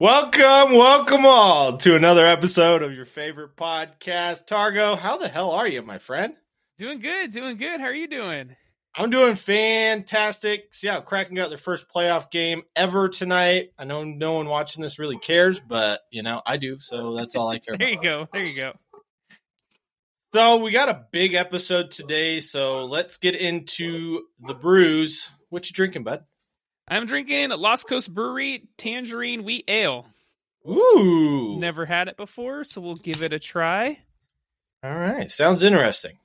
Welcome, welcome all to another episode of your favorite podcast. Targo, how the hell are you, my friend? Doing good, doing good. How are you doing? I'm doing fantastic. Seattle Kraken got their first playoff game ever tonight. I know no one watching this really cares, but you know I do, so that's all I care There about. you go. There you go. So we got a big episode today, so let's get into the brews. What you drinking, bud? I'm drinking Lost Coast Brewery Tangerine Wheat Ale. Ooh, Never had it before, so we'll give it a try. all right, sounds interesting.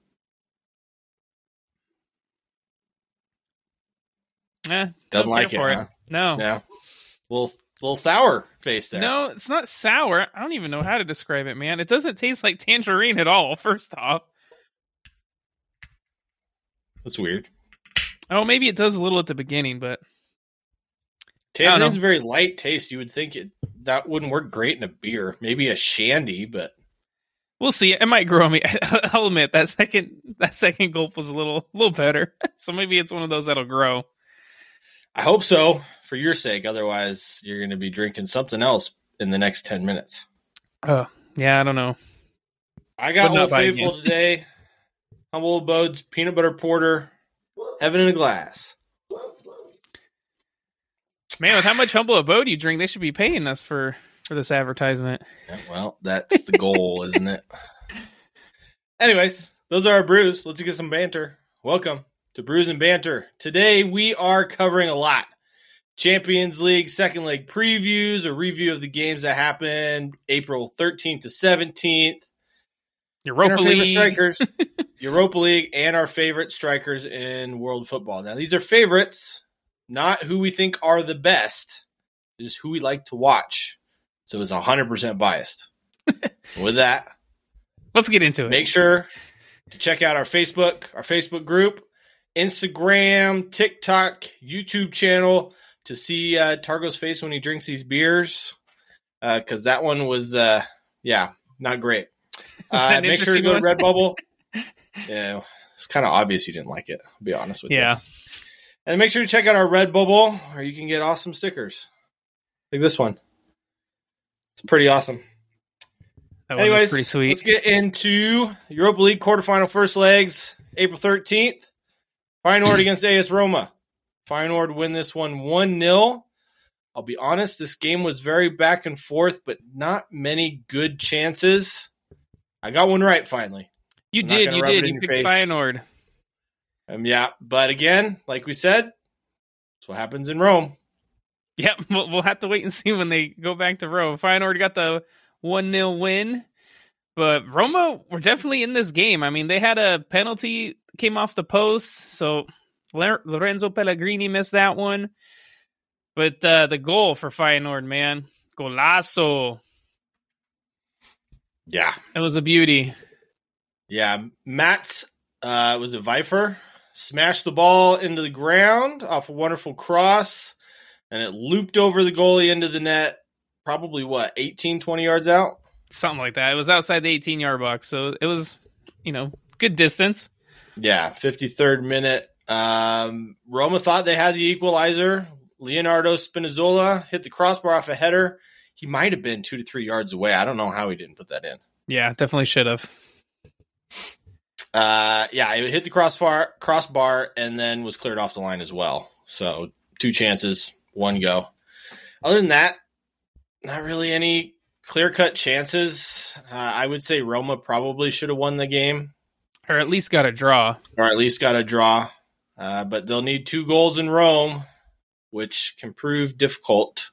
Eh, Doesn't like it, for huh? No. Yeah, little little sour face there. No, it's not sour. I don't even know how to describe it, man. It doesn't taste like tangerine at all, first off. that's weird. Oh, maybe it does a little at the beginning, but Tangerine's a very light taste. You would think it that wouldn't work great in a beer. Maybe a shandy, but we'll see. It might grow me. I'll admit that second that second gulp was a little a little better. so maybe it's one of those that'll grow. I hope so for your sake. Otherwise, you're going to be drinking something else in the next ten minutes. Oh, yeah, I don't know. I got Old Faithful today. Humble Abodes peanut butter porter, heaven in a glass. Man, with how much humble abode you drink, they should be paying us for for this advertisement. Yeah, well, that's the goal, isn't it? Anyways, those are our brews. Let's get some banter. Welcome to Brews and Banter. Today we are covering a lot. Champions League second leg previews, a review of the games that happened April 13th to 17th, and Europa our League. strikers, Europa League, and our favorite strikers in world football. Now, these are favorites, not who we think are the best, just who we like to watch. So it's 100% biased. With that, Let's get into it. make sure to check out our Facebook, our Facebook group, Instagram, TikTok, YouTube channel to see uh, Targo's face when he drinks these beers. Because that one was, uh, yeah, not great. Uh, make sure to go one? to Redbubble. yeah, it's kind of obvious you didn't like it. I'll be honest with you. yeah. And make sure to check out our Red Bubble, where you can get awesome stickers. Like this one. It's pretty awesome. That Anyways, pretty sweet. let's get into Europa League quarterfinal first legs, April 13th. Feyenoord against AS Roma. Feyenoord win this one 1 0. I'll be honest, this game was very back and forth, but not many good chances. I got one right finally. You I'm did, you did. You picked face. Feyenoord. Um, yeah, but again, like we said, that's what happens in Rome. Yeah, we'll, we'll have to wait and see when they go back to Rome. Feyenoord got the 1 0 win, but Roma were definitely in this game. I mean, they had a penalty, came off the post, so Lorenzo Pellegrini missed that one. But uh, the goal for Feyenoord, man, golazo. Yeah, It was a beauty. Yeah, Matt's uh, was a Viper smashed the ball into the ground off a wonderful cross, and it looped over the goalie into the net. Probably what 18, 20 yards out. Something like that. It was outside the 18 yard box, so it was, you know, good distance. Yeah, fifty third minute. Um, Roma thought they had the equalizer. Leonardo Spinazzola hit the crossbar off a header. He might have been two to three yards away. I don't know how he didn't put that in. Yeah, definitely should have. Uh, yeah, it hit the crossbar, crossbar, and then was cleared off the line as well. So two chances, one go. Other than that, not really any clear cut chances. Uh, I would say Roma probably should have won the game, Or at least got a draw. or at least got a draw. Uh, but they'll need two goals in Rome, which can prove difficult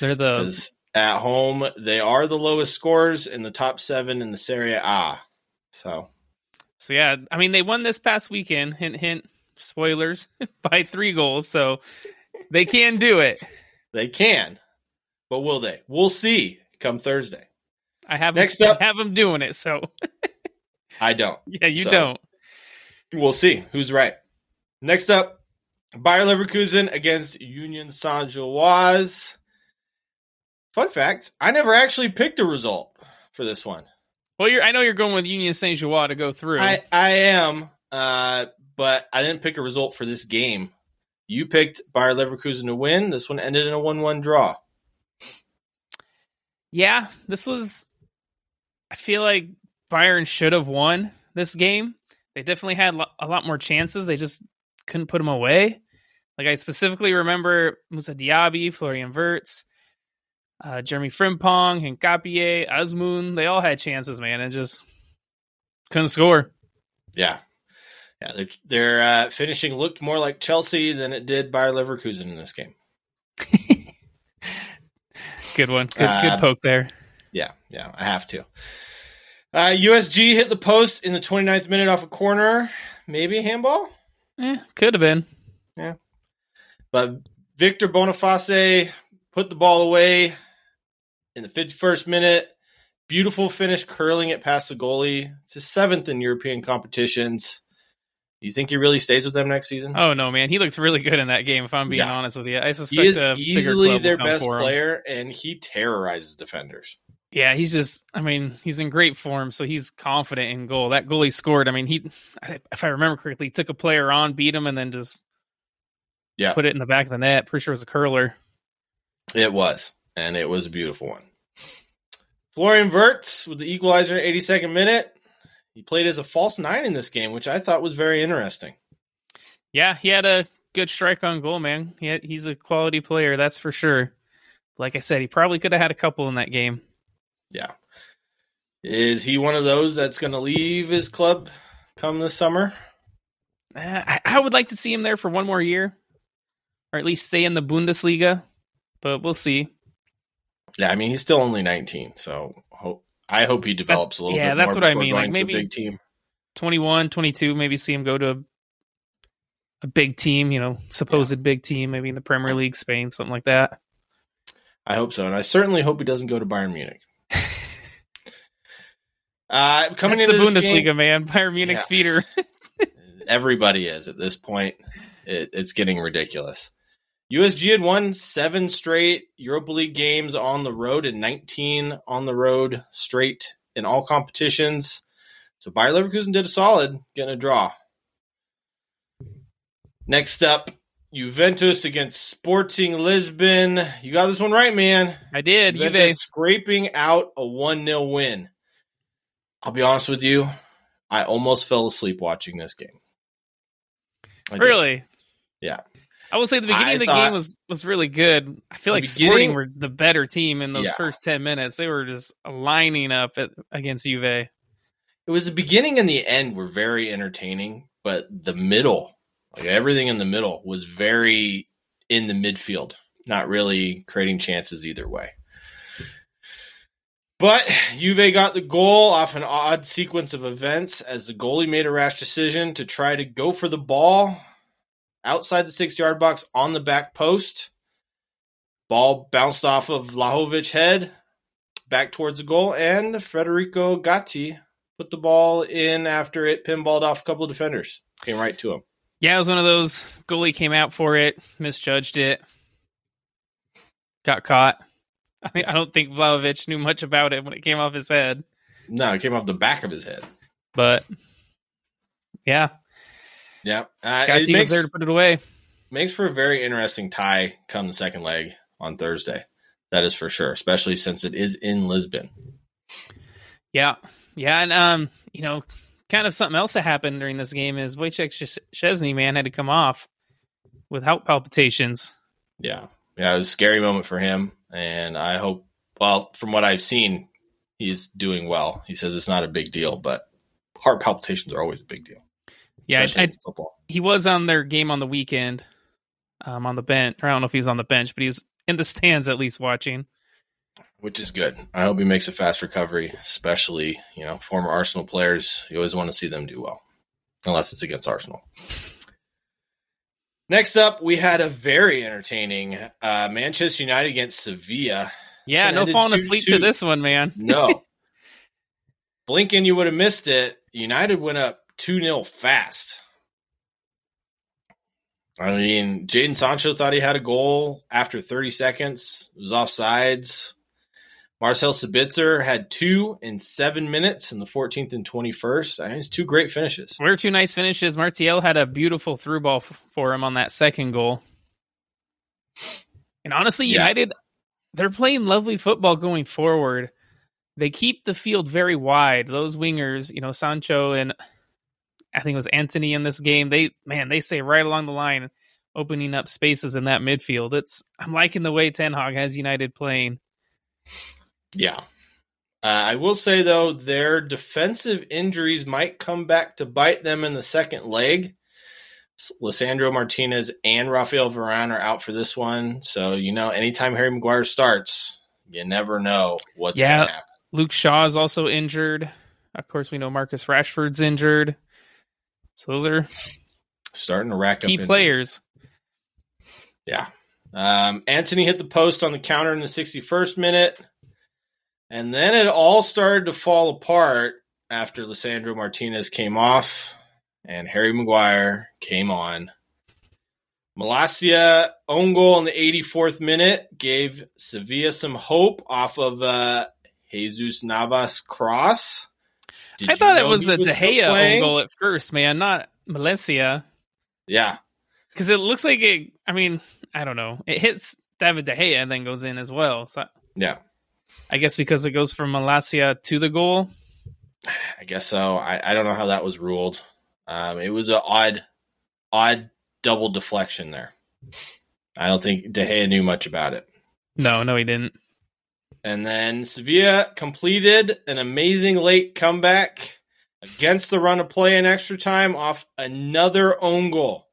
They're the at home they are the lowest scores in the top seven in the Serie A. So So yeah, I mean they won this past weekend. Hint, hint. Spoilers by three goals, so they can do it. they can, but will they? We'll see come Thursday. I have Next up- I have them doing it. So I don't. yeah, you So- don't. We'll see who's right. Next up, Bayer Leverkusen against Union Saint Gilloise. Fun fact: I never actually picked a result for this one. Well, you're, I know you're going with Union Saint Gilloise to go through. I I am, uh, but I didn't pick a result for this game. You picked Bayer Leverkusen to win. This one ended in a one-one draw. Yeah, this was. I feel like Bayern should have won this game. They definitely had a lot more chances. They just couldn't put them away. Like I specifically remember Moussa Diaby, Florian Wirtz, uh, Jeremy Frimpong, Hincapié, Azmoun. They all had chances, man, and just couldn't score. Yeah, yeah. Their their uh, finishing looked more like Chelsea than it did Bayer Leverkusen in this game. good one. Good, uh, good poke there. Yeah, yeah. I have to. Uh, USG hit the post in the 29th minute off a corner. Maybe a handball? Yeah, could have been. Yeah. But Victor Boniface put the ball away in the 51st minute. Beautiful finish, curling it past the goalie. It's his seventh in European competitions. Do you think he really stays with them next season? Oh no, man! He looks really good in that game. If I'm being yeah. honest with you, I suspect he is easily their best player, and he terrorizes defenders. Yeah, he's just. I mean, he's in great form, so he's confident in goal. That goal he scored. I mean, he, if I remember correctly, took a player on, beat him, and then just yeah put it in the back of the net. Pretty sure it was a curler. It was, and it was a beautiful one. Florian Wirtz with the equalizer in 82nd minute. He played as a false nine in this game, which I thought was very interesting. Yeah, he had a good strike on goal, man. He had, he's a quality player, that's for sure. Like I said, he probably could have had a couple in that game. Yeah. Is he one of those that's going to leave his club come this summer? Uh, I, I would like to see him there for one more year, or at least stay in the Bundesliga, but we'll see. Yeah, I mean he's still only 19, so hope, I hope he develops a little yeah, bit. Yeah, that's what I mean. Like maybe big team, 21, 22, maybe see him go to a, a big team. You know, supposed yeah. big team, maybe in the Premier League, Spain, something like that. I hope so, and I certainly hope he doesn't go to Bayern Munich. uh, coming That's into the Bundesliga, game, man, Bayern Munich's yeah. feeder. Everybody is at this point. It, it's getting ridiculous. USG had won seven straight Europa League games on the road and 19 on the road straight in all competitions. So Bayer Leverkusen did a solid getting a draw. Next up, Juventus against Sporting Lisbon. You got this one right, man. I did. Juventus Juve. scraping out a 1 0 win. I'll be honest with you, I almost fell asleep watching this game. really? Yeah. I will say the beginning I of the game was was really good. I feel like Sporting were the better team in those yeah. first ten minutes. They were just lining up at, against Juve. It was the beginning and the end were very entertaining, but the middle, like everything in the middle, was very in the midfield, not really creating chances either way. But Juve got the goal off an odd sequence of events as the goalie made a rash decision to try to go for the ball outside the six yard box on the back post. Ball bounced off of Vlahovic head back towards the goal, and Federico Gatti put the ball in after it pinballed off a couple of defenders. Came right to him. Yeah, it was one of those goalie came out for it, misjudged it, got caught. I mean, I don't think Vlahovic knew much about it when it came off his head. No, it came off the back of his head. But yeah, yeah, uh, got makes, there to put it away. Makes for a very interesting tie come the second leg on Thursday. That is for sure, especially since it is in Lisbon. Yeah, yeah, and um, you know, kind of something else that happened during this game is Wojciech Szczesny, man, had to come off with heart palpitations. Yeah, yeah, it was a scary moment for him, and I hope. Well, from what I've seen, he's doing well. He says it's not a big deal, but heart palpitations are always a big deal. Yeah, I, football. He was on their game on the weekend, um, on the bench. I don't know if he was on the bench, but he was in the stands at least watching. Which is good. I hope he makes a fast recovery, especially you know former Arsenal players. You always want to see them do well, unless it's against Arsenal. Next up, we had a very entertaining uh, Manchester United against Sevilla. Yeah, no falling asleep to this one, man. no. Blinking, you would have missed it. United went up 2 0 fast. I mean, Jadon Sancho thought he had a goal after 30 seconds. It was offsides. Marcel Sabitzer had two in seven minutes in the 14th and 21st. I mean, it's two great finishes. Were two nice finishes. Martial had a beautiful through ball f- for him on that second goal. And honestly, yeah. United, they're playing lovely football going forward. They keep the field very wide. Those wingers, you know, Sancho and I think it was Antony in this game. They man, they say right along the line, opening up spaces in that midfield. It's I'm liking the way Ten Hag has United playing. Yeah. Uh, I will say though, their defensive injuries might come back to bite them in the second leg. Lisandro Martinez and Rafael Varane are out for this one, so you know, anytime Harry Maguire starts, you never know what's Yeah. going to happen. Luke Shaw is also injured. Of course, we know Marcus Rashford's injured. So those are Starting to rack up key players. Yeah. Um, Antony hit the post on the counter in the 61st minute. And then it all started to fall apart after Lisandro Martinez came off and Harry Maguire came on. Malacia own goal in the 84th minute gave Sevilla some hope off of uh, Jesus Navas cross. Did I thought it was a De Gea own goal at first, man, not Valencia. Yeah. Because it looks like it. I mean, I don't know. It hits David De Gea and then goes in as well. So Yeah. I guess because it goes from Malacia to the goal. I guess so. I, I don't know how that was ruled. Um, it was an odd, odd double deflection there. I don't think De Gea knew much about it. No, no, he didn't. And then Sevilla completed an amazing late comeback against the run of play in extra time off another own goal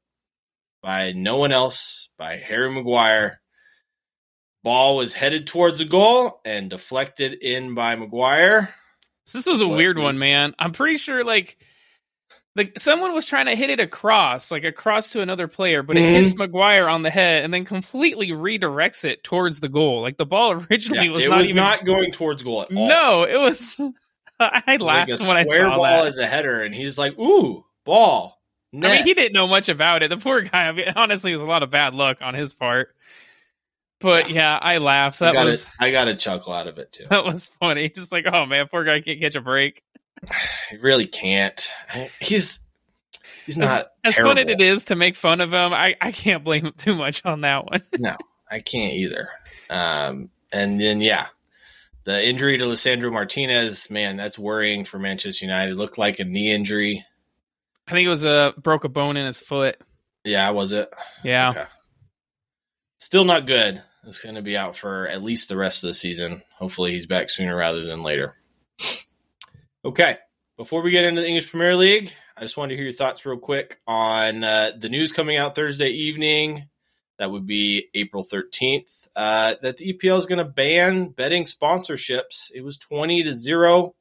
by no one else, by Harry Maguire. Ball was headed towards the goal and deflected in by Maguire. This was a weird one, man. I'm pretty sure like like someone was trying to hit it across, like across to another player, but it Mhm. hits Maguire on the head and then completely redirects it towards the goal. Like the ball originally Yeah, was it not was even not going towards goal at all. No, it was I It laughed like a when I square ball that. as a header, and he's like, "Ooh, ball." I mean, he didn't know much about it. The poor guy. I mean, honestly, it was a lot of bad luck on his part. But yeah, I laughed. I That got was I got a chuckle out of it too. that was funny. Just like, oh man, poor guy can't catch a break. He really can't. He's he's not As terrible. fun as it is to make fun of him, I, I can't blame him too much on that one. No, I can't either. Um, and then yeah, the injury to Lisandro Martinez, man, that's worrying for Manchester United. Looked like a knee injury. I think it was a broke a bone in his foot. Yeah, was it? Yeah. Okay. Still not good. It's going to be out for at least the rest of the season. Hopefully, he's back sooner rather than later. Okay. Before we get into the English Premier League, I just wanted to hear your thoughts real quick on uh, the news coming out Thursday evening. That would be April 13th. Uh, that the EPL is going to ban betting sponsorships. It was 20 to 0.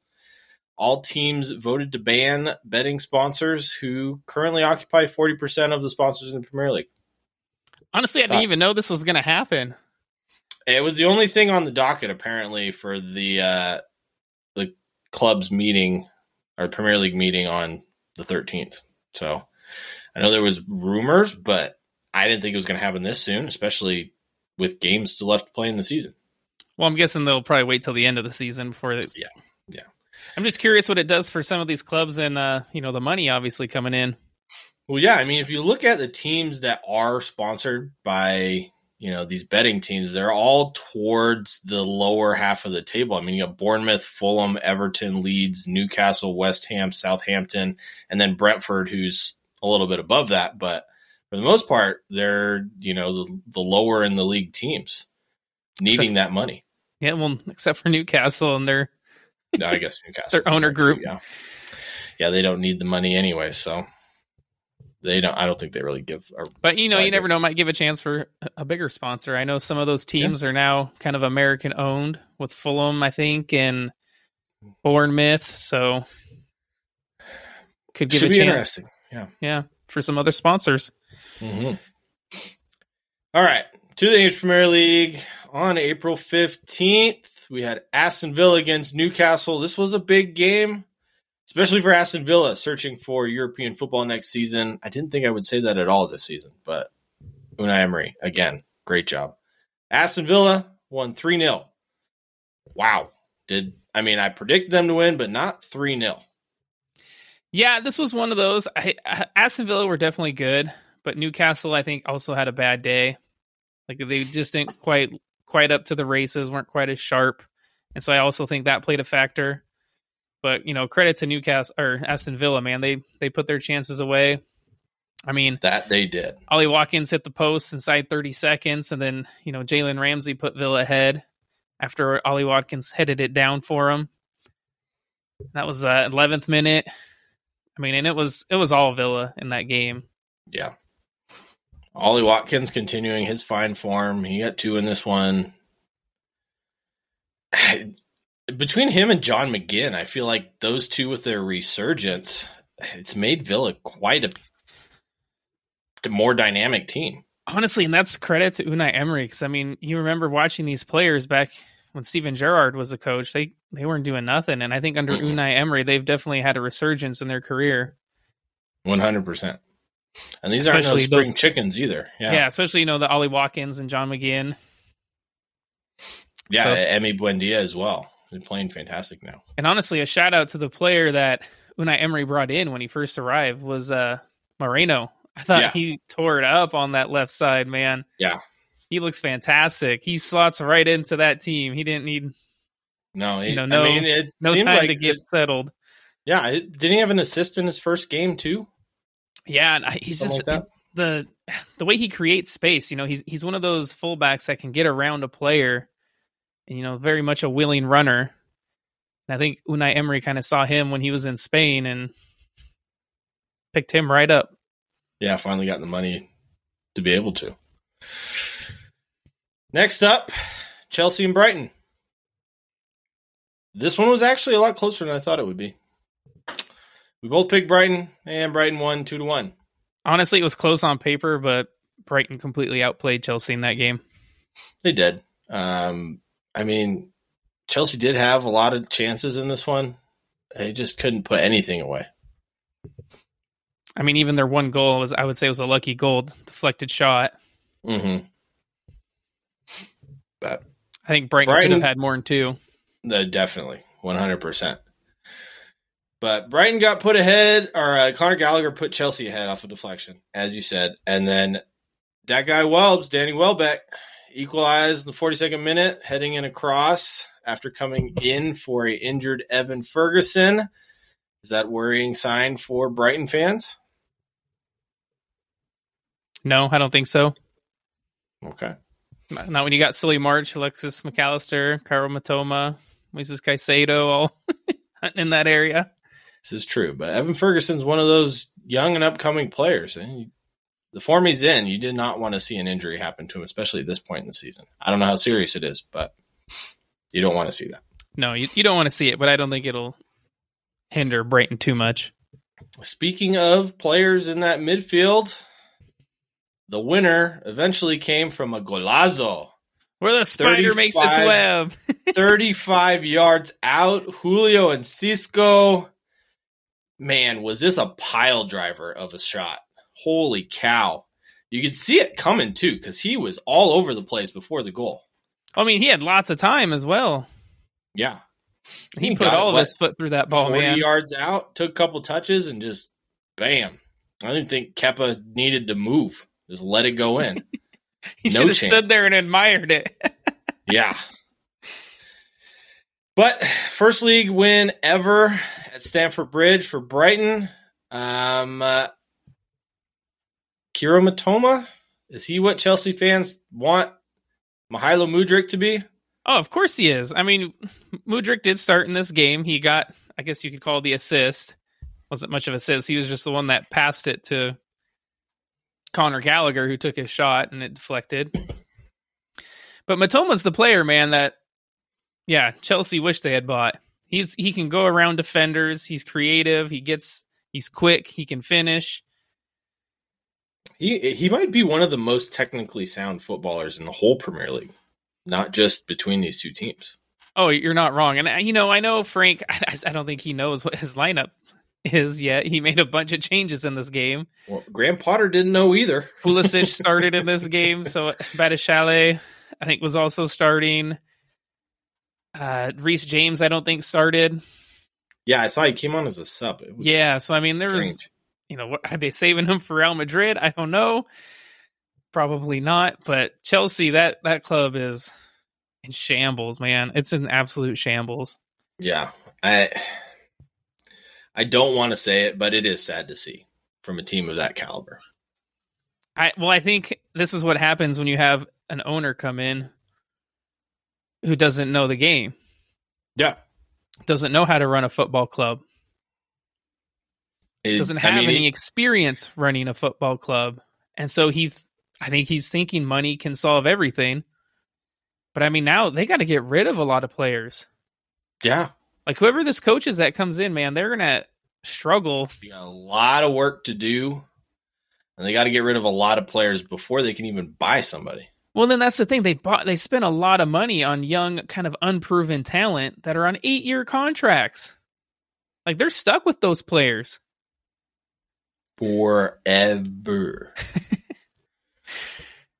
All teams voted to ban betting sponsors who currently occupy 40% of the sponsors in the Premier League. Honestly, I didn't even know this was going to happen. It was the only thing on the docket apparently for the uh, the club's meeting or Premier League meeting on the 13th. So I know there was rumors, but I didn't think it was going to happen this soon, especially with games still left to play in the season. Well, I'm guessing they'll probably wait till the end of the season before this. Yeah. Yeah. I'm just curious what it does for some of these clubs and uh, you know, the money obviously coming in. Well, yeah, I mean, if you look at the teams that are sponsored by you know these betting teams, they're all towards the lower half of the table. I mean, you got Bournemouth, Fulham, Everton, Leeds, Newcastle, West Ham, Southampton, and then Brentford, who's a little bit above that. But for the most part, they're you know the, the lower in the league teams needing that money. Yeah, well, except for Newcastle and their No, I guess Newcastle, Their owner group. yeah, yeah, they don't need the money anyway, so they don't. I don't think they really give. A, But you know, you never know. Might give a chance for a- bigger sponsor. I know some of those teams are now kind of American owned with Fulham, I think, and Bournemouth. So could give should a chance, interesting. Yeah. yeah, for some other sponsors. hmm All right, to the English Premier League on April fifteenth, we had Aston Villa against Newcastle. This was a big game, especially for Aston Villa, searching for European football next season. I didn't think I would say that at all this season, but Unai Emery again, great job. Aston Villa won three 0 Wow, did I mean I predicted them to win, but not three 0 Yeah, this was one of those. I- Aston Villa were definitely good, but Newcastle, I think, also had a bad day. Like they just didn't quite quite up to the races, weren't quite as sharp, and so I also think that played a factor. But you know, credit to Newcastle or Aston Villa, man, they they put their chances away. I mean, that they did. Ollie Watkins hit the post inside 30 seconds, and then you know Jalen Ramsey put Villa ahead after Ollie Watkins headed it down for him. That was uh, 11th minute. I mean, and it was it was all Villa in that game. Yeah. Ollie Watkins continuing his fine form. He got two in this one. Between him and John McGinn, I feel like those two with their resurgence, it's made Villa quite a, more dynamic team. Honestly, and that's credit to Unai Emery because I mean, you remember watching these players back when Steven Gerrard was a coach. They they weren't doing nothing, and I think under mm-hmm. Unai Emery, they've definitely had a resurgence in their career. One hundred percent. And these especially aren't no spring those, chickens either. Yeah. yeah, especially you know the Ollie Watkins and John McGinn. Yeah, so, Emi Buendia as well. They're playing fantastic now. And honestly, a shout out to the player that Unai Emery brought in when he first arrived was uh Moreno. I thought yeah. he tore it up on that left side, man. Yeah. He looks fantastic. He slots right into that team. He didn't need no, you know, no, I mean, no time like to get it, settled. Yeah, it, didn't he have an assist in his first game too? Yeah, and he's Something just like the the way he creates space. You know, he's he's one of those fullbacks that can get around a player, you know, very much a willing runner. And I think Unai Emery kind of saw him when he was in Spain and picked him right up. Yeah, finally got the money to be able to. Next up, Chelsea and Brighton. This one was actually a lot closer than I thought it would be. We both picked Brighton, and Brighton won two to one. Honestly, it was close on paper, but Brighton completely outplayed Chelsea in that game. They did. Um, I mean, Chelsea did have a lot of chances in this one. They just couldn't put anything away. I mean, even their one goal was, I would say, was a lucky goal, deflected shot. Mm-hmm. But I think Brighton, Brighton could have had more than two. Uh, definitely, one hundred percent. But Brighton got put ahead, or uh, Conor Gallagher put Chelsea ahead off a deflection, as you said, and then that guy Welbs, Danny Welbeck, equalized in the 42nd minute, heading in across after coming in for a injured Evan Ferguson. Is that worrying sign for Brighton fans? No, I don't think so. Okay. Not when you got Solly March, Alexis McAllister, Allister, Mitoma, Moises Caicedo all in that area. This is true, but Evan Ferguson's one of those young and upcoming players. And the form he's in, you did not want to see an injury happen to him, especially at this point in the season. I don't know how serious it is, but you don't want to see that. No, you, you don't want to see it, but I don't think it'll hinder Brighton too much. Speaking of players in that midfield, the winner eventually came from a golazo. Where the spider makes its web. 35 yards out. Julio Enciso. Man, was this a pile driver of a shot? Holy cow. You could see it coming too, because he was all over the place before the goal. I mean, he had lots of time as well. Yeah. He, he put all of his foot through that ball, 40 man. yards out, took a couple touches, and just bam. I didn't think Kepa needed to move. Just let it go in. he no should have stood there and admired it. yeah. But first league win ever at Stamford Bridge for Brighton. Um, uh, Kaoru Mitoma is he what Chelsea fans want Mykhailo Mudryk to be? Oh, of course he is. I mean, Mudryk did start in this game. He got, I guess you could call the assist. Wasn't much of a assist. He was just the one that passed it to Conor Gallagher who took his shot and it deflected. But Mitoma's the player, man, that yeah, Chelsea wish they had bought. He's he can go around defenders, he's creative, he gets he's quick, he can finish. He he might be one of the most technically sound footballers in the whole Premier League, not just between these two teams. Oh, you're not wrong. And you know, I know Frank. I, I don't think he knows what his lineup is yet. He made a bunch of changes in this game. Well, Graham Potter didn't know either. Pulisic started in this game, so Badiashile, I think, was also starting. Uh, Reece James, I don't think started. Yeah, I saw he came on as a sub. yeah, so I mean, there strange. was, you know, are they saving him for Real Madrid? I don't know. Probably not. But Chelsea, that that club is in shambles, man. It's an absolute shambles. Yeah. I I don't want to say it, but it is sad to see from a team of that caliber. I well, I think this is what happens when you have an owner come in who doesn't know the game. Yeah. Doesn't know how to run a football club. It- Doesn't I have mean, any experience running a football club. And so he I think he's thinking money can solve everything. But I mean now they got to get rid of a lot of players. Yeah. Like whoever this coach is that comes in, man, they're going to struggle. Be a lot of work to do. And they got to get rid of a lot of players before they can even buy somebody. Well, then that's the thing. They bought they spent a lot of money on young kind of unproven talent that are on 8-year contracts. Like they're stuck with those players. Forever.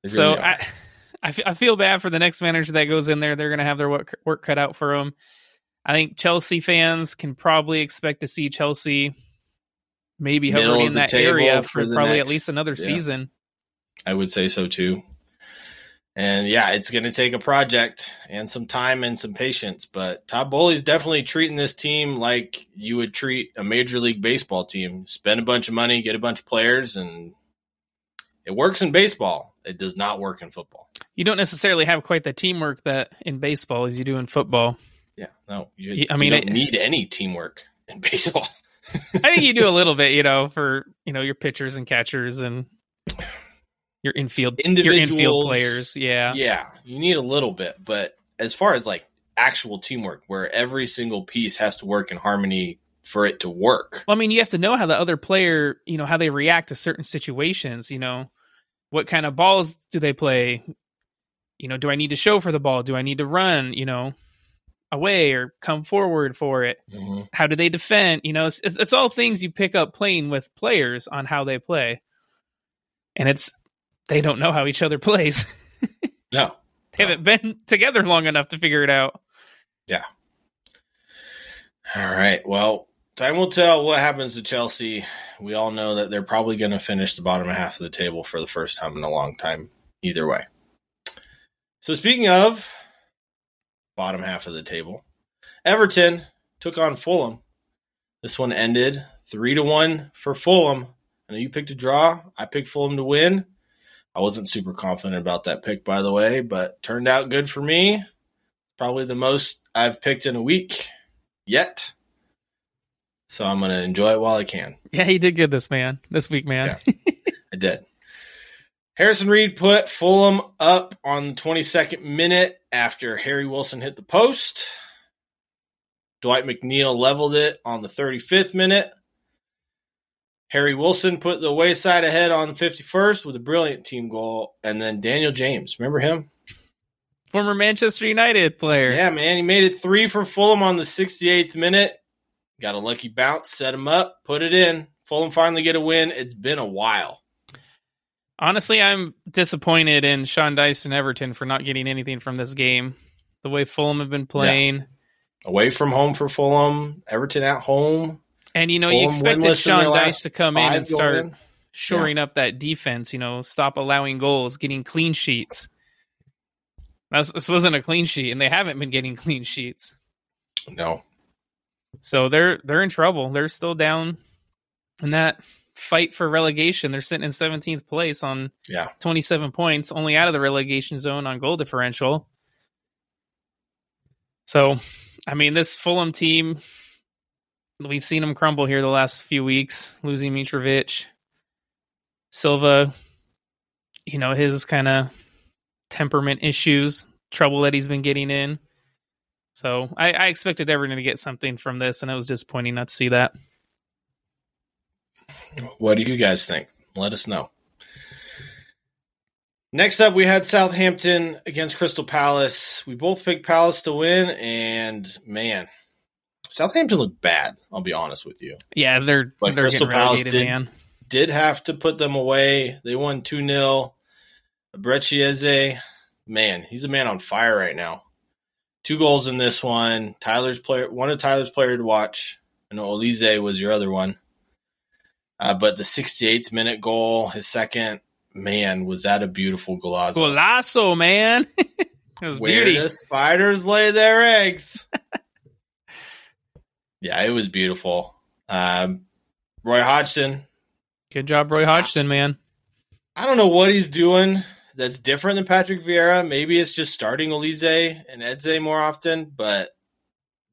So really are. I, I, feel bad for the next manager that goes in there. They're going to have their work, work cut out for them. I think Chelsea fans can probably expect to see Chelsea maybe hovering in that area for for, probably next- at least another yeah. season. I would say so too. And yeah, it's going to take a project and some time and some patience. But Todd Boehly's definitely treating this team like you would treat a major league baseball team. Spend a bunch of money, get a bunch of players, and it works in baseball. It does not work in football. You don't necessarily have quite the teamwork that in baseball as you do in football. Yeah, no. You, I mean, mean, don't it- need any teamwork in baseball. I think you do a little bit, you know, for you know your pitchers and catchers and your infield your infield players. Yeah. yeah, you need a little bit, but as far as like actual teamwork, where every single piece has to work in harmony for it to work. Well, I mean, you have to know how the other player, you know, how they react to certain situations. You know, what kind of balls do they play? You know, do I need to show for the ball? Do I need to run? You know, away or come forward for it? Mm-hmm. How do they defend? You know, it's it's, it's all things you pick up playing with players on how they play, and it's they don't know how each other plays. No, they haven't been together long enough to figure it out. Yeah. All right. Well, time will tell what happens to Chelsea. We all know that they're probably going to finish the bottom half of the table for the first time in a long time, either way. So, speaking of bottom half of the table, Everton took on Fulham. This one ended three to one for Fulham. I know you picked a draw. I picked Fulham to win. I wasn't super confident about that pick, by the way, but turned out good for me. Probably the most I've picked in a week yet. So I'm going to enjoy it while I can. Yeah, he did good this man this week, man. I did. Harrison Reed put Fulham up on the 22nd minute after Harry Wilson hit the post. Dwight McNeil leveled it on the 35th minute. Harry Wilson put the wayside ahead on the 51st with a brilliant team goal. And then Daniel James, remember him? Former Manchester United player. Yeah, man. He made it three for Fulham on the 68th minute. Got a lucky bounce, set him up, put it in. Fulham finally get a win. It's been a while. Honestly, I'm disappointed in Sean Dyche and Everton for not getting anything from this game. The way Fulham have been playing. Away from home for Fulham, Everton at home. And you know, you expected winless in their Sean Dyche to come in and start in. shoring up that defense, you know, stop allowing goals, getting clean sheets. That's, this wasn't a clean sheet, and they haven't been getting clean sheets. No. So they're they're in trouble. They're still down in that fight for relegation. They're sitting in 17th place on Yeah. 27 points, only out of the relegation zone on goal differential. So, I mean, this Fulham team, we've seen him crumble here the last few weeks, losing Mitrovic. Silva, you know, his kind of temperament issues, trouble that he's been getting in. So I, I expected Everton to get something from this, and it was disappointing not to see that. What do you guys think? Let us know. Next up, we had Southampton against Crystal Palace. We both picked Palace to win, and man, Southampton looked bad. I'll be honest with you. Yeah, they're But they're Crystal Palace did- man. Did have to put them away. They won 2 0. Brecciese, man, he's a man on fire right now. Two goals in this one. Tyler's player, one of Tyler's player to watch. I know Elize was your other one. Uh, but the 68th minute goal, his second, man, was that a beautiful golazo. Golazo, man. It was Where beauty. the spiders lay their eggs. yeah, it was beautiful. Um, Roy Hodgson, Good job, Roy Hodgson, man. I don't know what he's doing that's different than Patrick Vieira. Maybe it's just starting Elize and Edze more often, but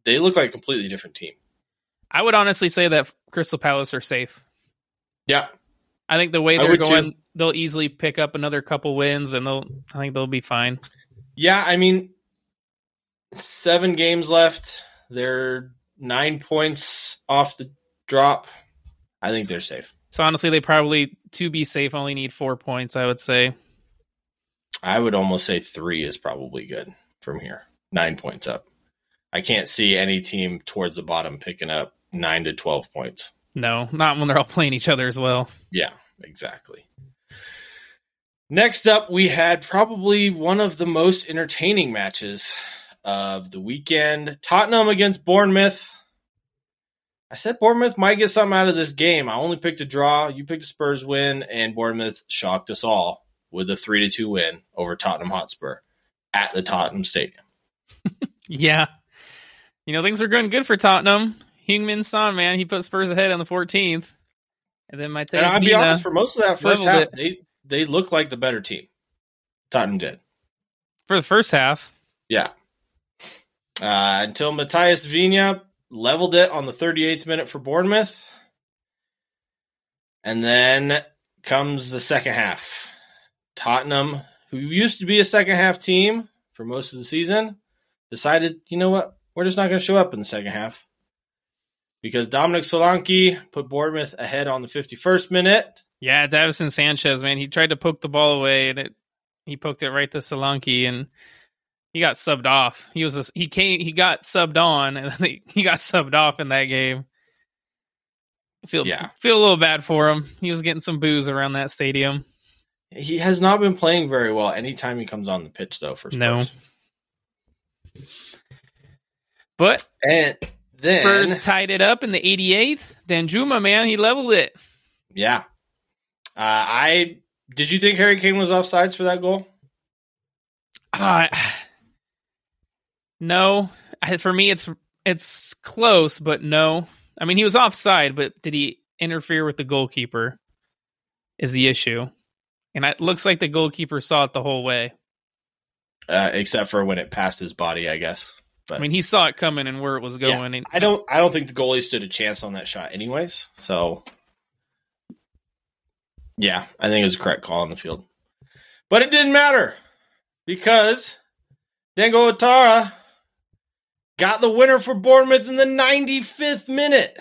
they look like a completely different team. I would honestly say that Crystal Palace are safe. Yeah, I think the way they're would too. going, they'll easily pick up another couple wins, and they'll. I think they'll be fine. Yeah, I mean, seven games left. They're nine points off the drop. I think they're safe. So honestly, they probably to be safe only need four points. I would say. I would almost say three is probably good from here. Nine points up. I can't see any team towards the bottom picking up nine to 12 points. No, not when they're all playing each other as well. Yeah, exactly. Next up, we had probably one of the most entertaining matches of the weekend Tottenham against Bournemouth. I said Bournemouth might get something out of this game. I only picked a draw. You picked a Spurs win, and Bournemouth shocked us all with a 3 to 2 win over Tottenham Hotspur at the Tottenham Stadium. Yeah, you know things were going good for Tottenham. Heung-Min Son, man, he put Spurs ahead on the 14th, and then my. And I'll be honest, for most of that first half, it. they, they looked like the better team. Tottenham did. for the first half. Yeah. Uh, until Matías Viña leveled it on the 38th minute for Bournemouth. And then comes the second half. Tottenham, who used to be a second half team for most of the season, decided, you know what? We're just not going to show up in the second half. Because Dominic Solanke put Bournemouth ahead on the 51st minute. Yeah, Davinson Sanchez, man, he tried to poke the ball away, and it he poked it right to Solanke, and he got subbed off. He was a, he came he got subbed on, and then he got subbed off in that game. Feel Yeah. feel a little bad for him. He was getting some boos around that stadium. He has not been playing very well anytime he comes on the pitch, though, for Spurs. No. But And then. Spurs tied it up in the 88th. Danjuma, man, he leveled it. Yeah. Uh, I did you think Harry Kane was offsides for that goal? Uh, no, for me, it's it's close, but no. I mean, he was offside, but did he interfere with the goalkeeper? Is the issue, and it looks like the goalkeeper saw it the whole way. Uh, except for when it passed his body, I guess. I mean, he saw it coming and where it was Yeah, going. and, I don't. I don't think the goalie stood a chance on that shot, anyways. So, yeah, I think it was a correct call on the field, but it didn't matter because Dango Ouattara got the winner for Bournemouth in the 95th minute.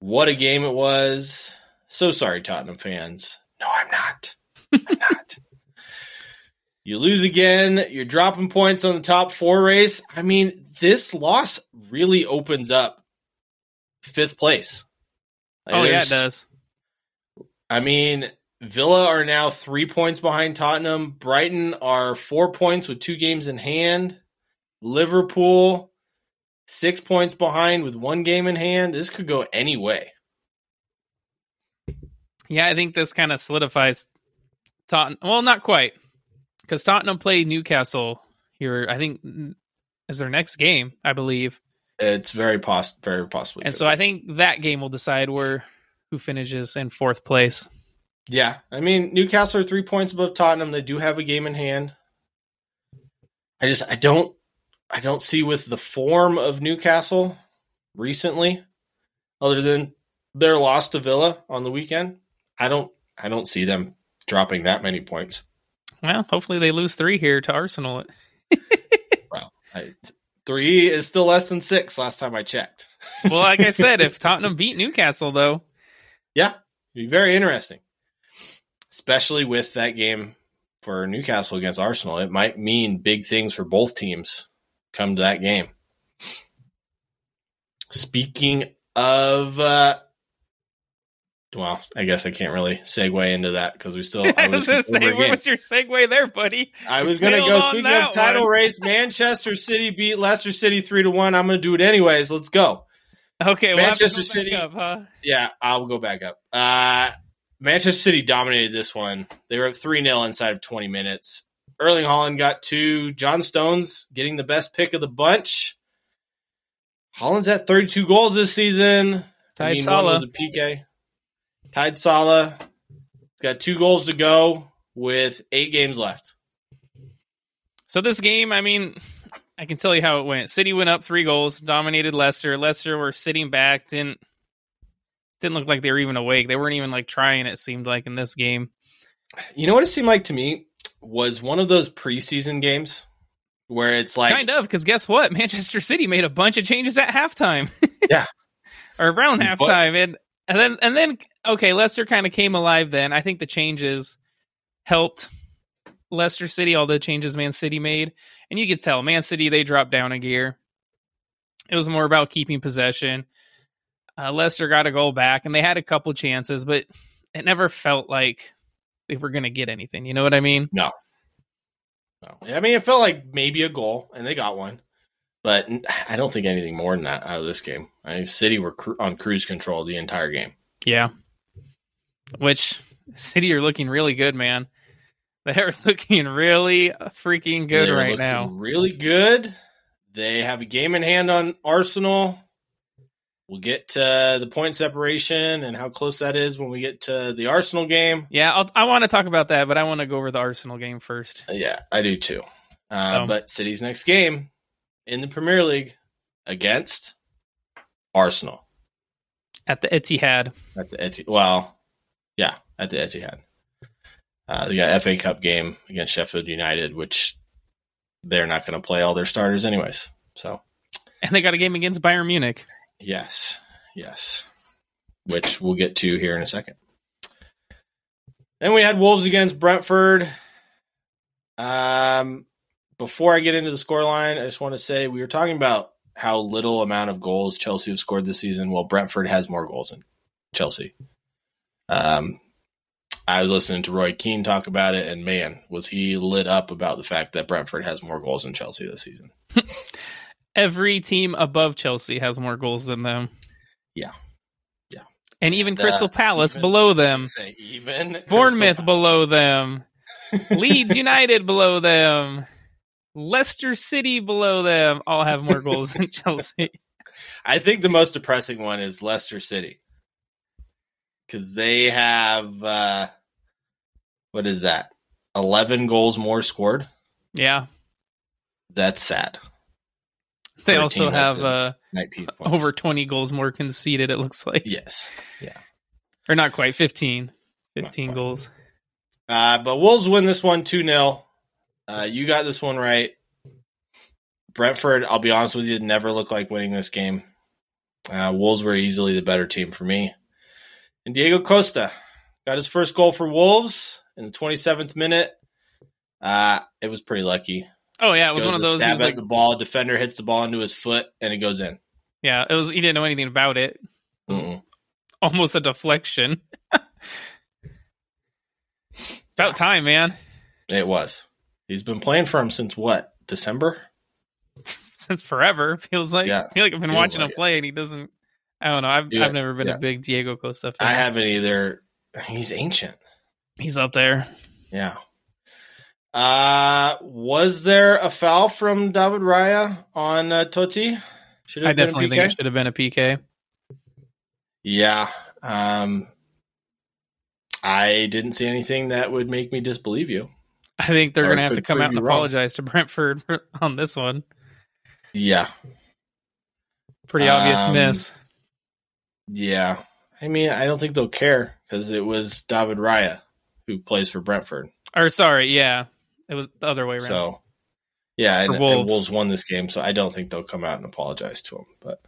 What a game it was! So sorry, Tottenham fans. No, I'm not. I'm not. You lose again. You're dropping points on the top four race. I mean, this loss really opens up fifth place. Like, Oh yeah, it does. I mean, Villa are now three points behind Tottenham. Brighton are four points with two games in hand. Liverpool, six points behind with one game in hand. This could go any way. Yeah, I think this kind of solidifies Tottenham. Well, not quite, because Tottenham play Newcastle here. I think is their next game, I believe. It's very poss- very possibly. And so be. I think that game will decide where who finishes in fourth place. Yeah, I mean Newcastle are three points above Tottenham. They do have a game in hand. I just I don't I don't see with the form of Newcastle recently, other than their loss to Villa on the weekend. I don't I don't see them dropping that many points. Well, hopefully they lose three here to Arsenal. Well, I, three is still less than six. Last time I checked. Well, like I said, if Tottenham beat Newcastle, though, Yeah, it'd be very interesting, especially with that game for Newcastle against Arsenal. It might mean big things for both teams come to that game. Speaking of, uh, well, I guess I can't really segue into that because we still. I was to say, what was your segue there, buddy? I was going to go. Speaking of title one. race, Manchester City beat Leicester City three to one. I'm going to do it anyways. Let's go. Okay, Manchester City up, huh? Yeah, I'll go back up. Uh, Manchester City dominated this one. They were up 3 0 inside of 20 minutes. Erling Haaland got two. John Stones getting the best pick of the bunch. Haaland's at 32 goals this season. Tied I mean, Salah. one was a PK. Tied Salah. He's got two goals to go with eight games left. So this game, I mean, I can tell you how it went. City went up three goals, dominated Leicester. Leicester were sitting back, didn't didn't look like they were even awake. They weren't even like trying. It seemed like in this game. You know what it seemed like to me was one of those preseason games where it's like kind of, because guess what? Manchester City made a bunch of changes at halftime. Yeah. or around But- halftime, and and then and then okay, Leicester kind of came alive. Then I think the changes helped Leicester City. All the changes Man City made, and you could tell Man City they dropped down a gear. It was more about keeping possession. Uh, Leicester got a goal back, and they had a couple chances, but it never felt like they were going to get anything. You know what I mean? No. no. I mean, it felt like maybe a goal, and they got one, but I don't think anything more than that out of this game. I mean, City were cru- on cruise control the entire game. Yeah. Which City are looking really good, man. They're looking really freaking good They're right looking now. Really good. They have a game in hand on Arsenal. We'll get to the point separation and how close that is when we get to the Arsenal game. Yeah, I'll, I want to talk about that, but I want to go over the Arsenal game first. Yeah, I do too. Uh, So- But City's next game in the Premier League against Arsenal At the Etihad. at the Etihad. Well, yeah, at the Etihad. Uh, they got FA Cup game against Sheffield United, which they're not going to play all their starters anyways. So And they got a game against Bayern Munich. Yes, yes, which we'll get to here in a second. Then we had Wolves against Brentford. Um, before I get into the scoreline, I just want to say we were talking about how little amount of goals Chelsea have scored this season. Well, Brentford has more goals than Chelsea. Um, I was listening to Roy Keane talk about it, and man, was he lit up about the fact that Brentford has more goals than Chelsea this season. Every team above Chelsea has more goals than them. Yeah. Yeah. And even And, uh, Crystal Palace even- below them. Say even Bournemouth below them. Leeds United below them. Leicester City below them all have more goals than Chelsea. I think the most depressing one is Leicester City because they have uh, what is that? Eleven goals more scored. Yeah. That's sad. They also have uh, Nineteen points. over 20 goals more conceded, it looks like. Yes. Yeah. Or not quite, 15. 15 quite. goals. Uh, but Wolves win this one 2 0. Uh, you got this one right. Brentford, I'll be honest with you, never looked like winning this game. Uh, Wolves were easily the better team for me. And Diego Costa got his first goal for Wolves in the 27th minute. Uh, it was pretty lucky. Oh, yeah, it was one of those. Stab at like, the ball. Defender hits the ball into his foot, and it goes in. yeah, it was. He didn't know anything about it. Mm-mm. Almost a deflection. about time, man. It was. He's been playing for him since what? December? Since forever, feels like. Yeah, I feel like I've been watching like him it. play, and he doesn't. I don't know. I've I've never been yeah. a big Diego Costa fan. I haven't either. He's ancient. He's up there. Yeah. Uh, was there a foul from David Raya on uh, Toti? Should I have been a definitely think it should have been a PK. Yeah. Um, I didn't see anything that would make me disbelieve you. I think they're going to have to come out and you wrong. apologize to Brentford on this one. Yeah. Pretty obvious Um, miss. Yeah. I mean, I don't think they'll care because it was David Raya who plays for Brentford. Or sorry, yeah, it was the other way around. So, yeah, and, For and Wolves. Wolves. won this game, so I don't think they'll come out and apologize to him. But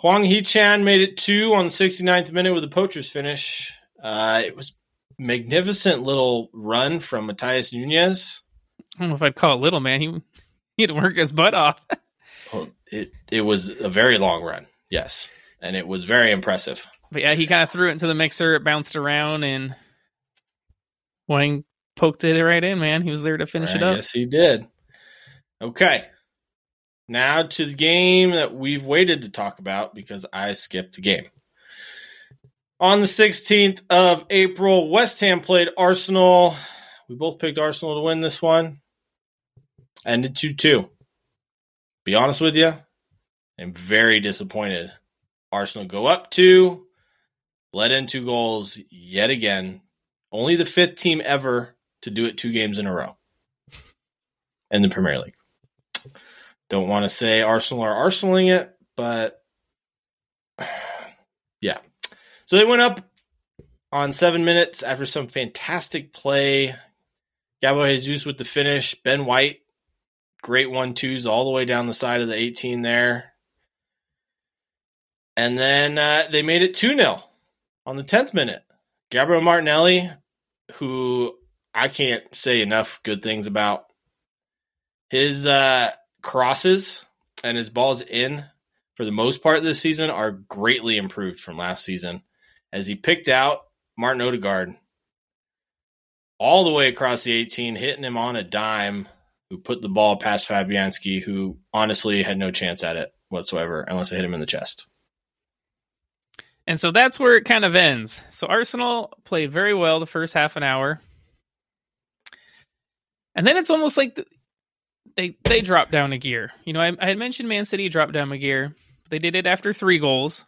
Hwang Hee Chan made it two on the 69th minute with a poacher's finish. Uh, it was magnificent little run from Matheus Nunes. I don't know if I'd call it little man. He he had to work his butt off. Oh, It it was a very long run, yes, and it was very impressive. But yeah, he kind of threw it into the mixer. It bounced around, and Hwang poked it right in. Man, he was there to finish it up. Yes, he did. Okay. Now to the game that we've waited to talk about because I skipped the game. On the 16th of April, West Ham played Arsenal. We both picked Arsenal to win this one. Ended 2 2. Be honest with you, I'm very disappointed. Arsenal go up two, let in two goals yet again. Only the fifth team ever to do it two games in a row in the Premier League. Don't want to say Arsenal are Arsenaling it, but yeah. So they went up on seven minutes after some fantastic play. Gabriel Jesus with the finish. Ben White, great one twos all the way down the side of the 18 there. And then uh, they made it 2 0 on the 10th minute. Gabriel Martinelli, who I can't say enough good things about. His uh, crosses and his balls in for the most part this season are greatly improved from last season as he picked out Martin Odegaard all the way across the 18, hitting him on a dime, who put the ball past Fabianski, who honestly had no chance at it whatsoever unless it hit him in the chest. And so that's where it kind of ends. So Arsenal played very well the first half an hour. And then it's almost like they they dropped down a gear. You know, I, I had mentioned Man City dropped down a gear. They did it after three goals.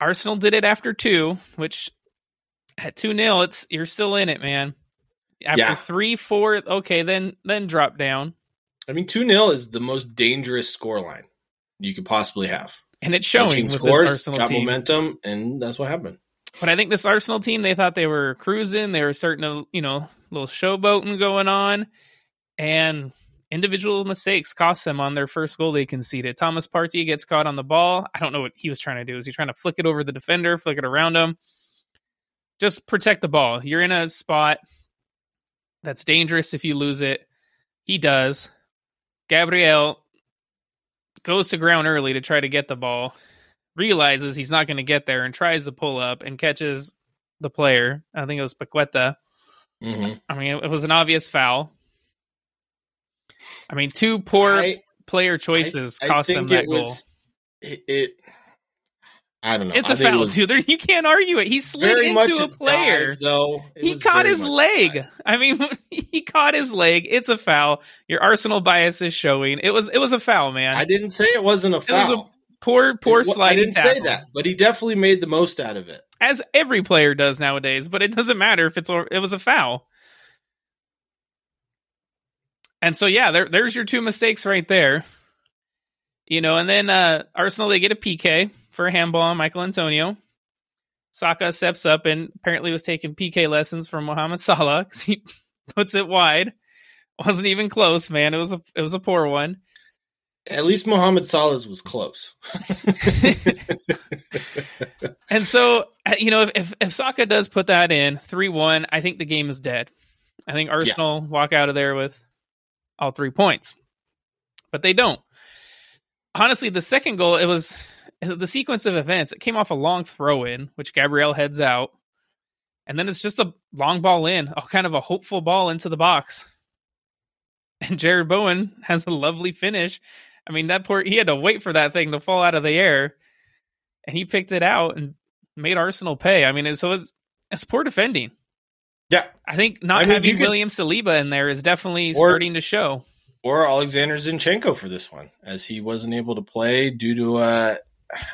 Arsenal did it after two, which at two 0 it's you're still in it, man. After Yeah. three, four, okay, then then drop down, I mean, 2 0 is the most dangerous scoreline you could possibly have. and it's Our showing team scores, this Arsenal got team. momentum, and that's what happened. But I think this Arsenal team, they thought they were cruising. They were starting to, you know, little showboating going on. And individual mistakes cost them on their first goal they conceded. Thomas Partey gets caught on the ball. I don't know what he was trying to do. Is he trying to flick it over the defender, flick it around him? Just protect the ball. You're in a spot that's dangerous if you lose it. He does. Gabriel goes to ground early to try to get the ball realizes he's not going to get there and tries to pull up and catches the player. I think it was Paqueta. Mm-hmm. I mean, it was an obvious foul. I mean, two poor I, player choices I cost them that it goal. was it, it. I don't know. It's I a it foul was too. There, you can't argue it. He slid into a player. dive, though. It he caught his leg. dive. I mean, he caught his leg. It's a foul. Your Arsenal bias is showing. It was it was a foul, man. I didn't say it wasn't a It was a foul. Poor poor wa- sliding I didn't tackle. say that, but he definitely made the most out of it. as every player does nowadays. But it doesn't matter if it's it was a foul. And so yeah, there there's your two mistakes right there. You know, and then uh Arsenal they get a PK for a handball on Michael Antonio. Saka steps up and apparently was taking PK lessons from Mohamed Salah because he puts it wide. Wasn't even close, man. It was a it was a poor one. At least Mohamed Salah's was close. And so, uh, you know, if, if, if Saka does put that in 3 1, I think the game is dead. I think Arsenal walk out of there with all three points. But they don't. Honestly, the second goal, it was the sequence of events. It came off a long throw in, which Gabriel heads out. And then it's just a long ball in, a kind of a hopeful ball into the box. And Jarrod Bowen has a lovely finish. I mean, that poor, he had to wait for that thing to fall out of the air. And he picked it out and made Arsenal pay. I mean, so it's, it's poor defending. Yeah. I think not I mean, having could- William Saliba in there is definitely Or- starting to show. or Alexander Zinchenko for this one, as he wasn't able to play due to uh,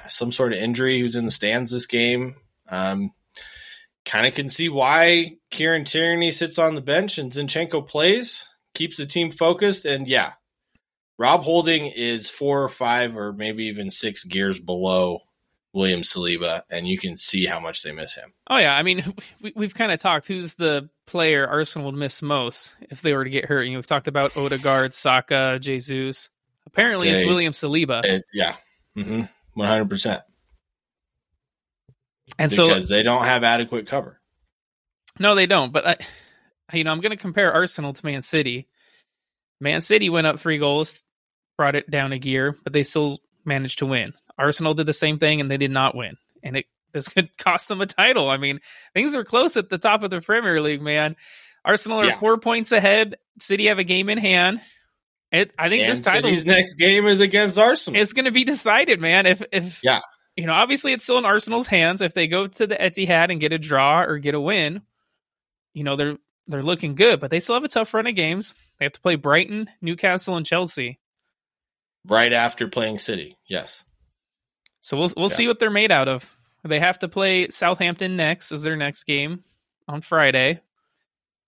some sort of injury. He was in the stands this game. Um, kind of can see why Kieran Tierney sits on the bench and Zinchenko plays, keeps the team focused. And yeah, Rob Holding is four or five or maybe even six gears below William Saliba, and you can see how much they miss him. Oh yeah, I mean, we, we've kind of talked. Who's the player Arsenal would miss most if they were to get hurt? You know, we've talked about Odegaard, Saka, Jesus. Apparently, it's William Saliba, And yeah, mm-hmm, 100%. and so Because they don't have adequate cover. no, they don't. But I, you know, I'm going to compare Arsenal to Man City. Man City went up three goals, brought it down a gear, but they still managed to win. Arsenal did the same thing, and they did not win, and it this could cost them a title. I mean, things are close at the top of the Premier League, man. Arsenal are Yeah. four points ahead. City have a game in hand. It, I think and this title City's next game is against Arsenal. It's going to be decided, man. If if Yeah. you know, obviously it's still in Arsenal's hands. If they go to the Etihad and get a draw or get a win, you know they're they're looking good, but they still have a tough run of games. They have to play Brighton, Newcastle, and Chelsea. Right after playing City, yes. So we'll we'll Yeah. see what they're made out of. They have to play Southampton next as their next game on Friday,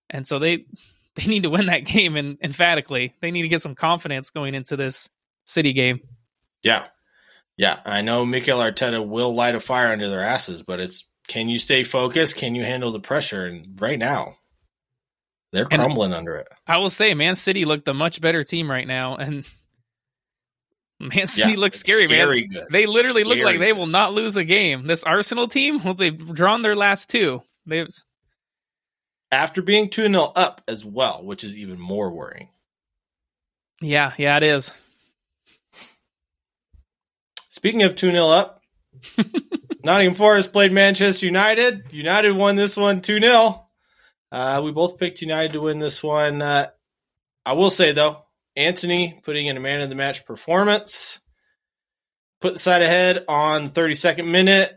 and so they they need to win that game and emphatically they need to get some confidence going into this City game. Yeah. Yeah. I know Mikel Arteta will light a fire under their asses, but it's can you stay focused? Can you handle the pressure? And right now, they're And- crumbling under it. I will say, Man City looked a much better team right now, and Man City looks it's scary, man. good. They literally look like Scary they will not lose a game. This Arsenal team, well, they've drawn their last two. They've After being 2 0 up as well, which is even more worrying. yeah, yeah, it is. Speaking of 2 0 up, Nottingham Forest played Manchester United. United won this one 2 0. Uh, we both picked United to win this one. Uh, I will say, though, Antony putting in a man of the match performance. Put the side ahead on 32nd minute.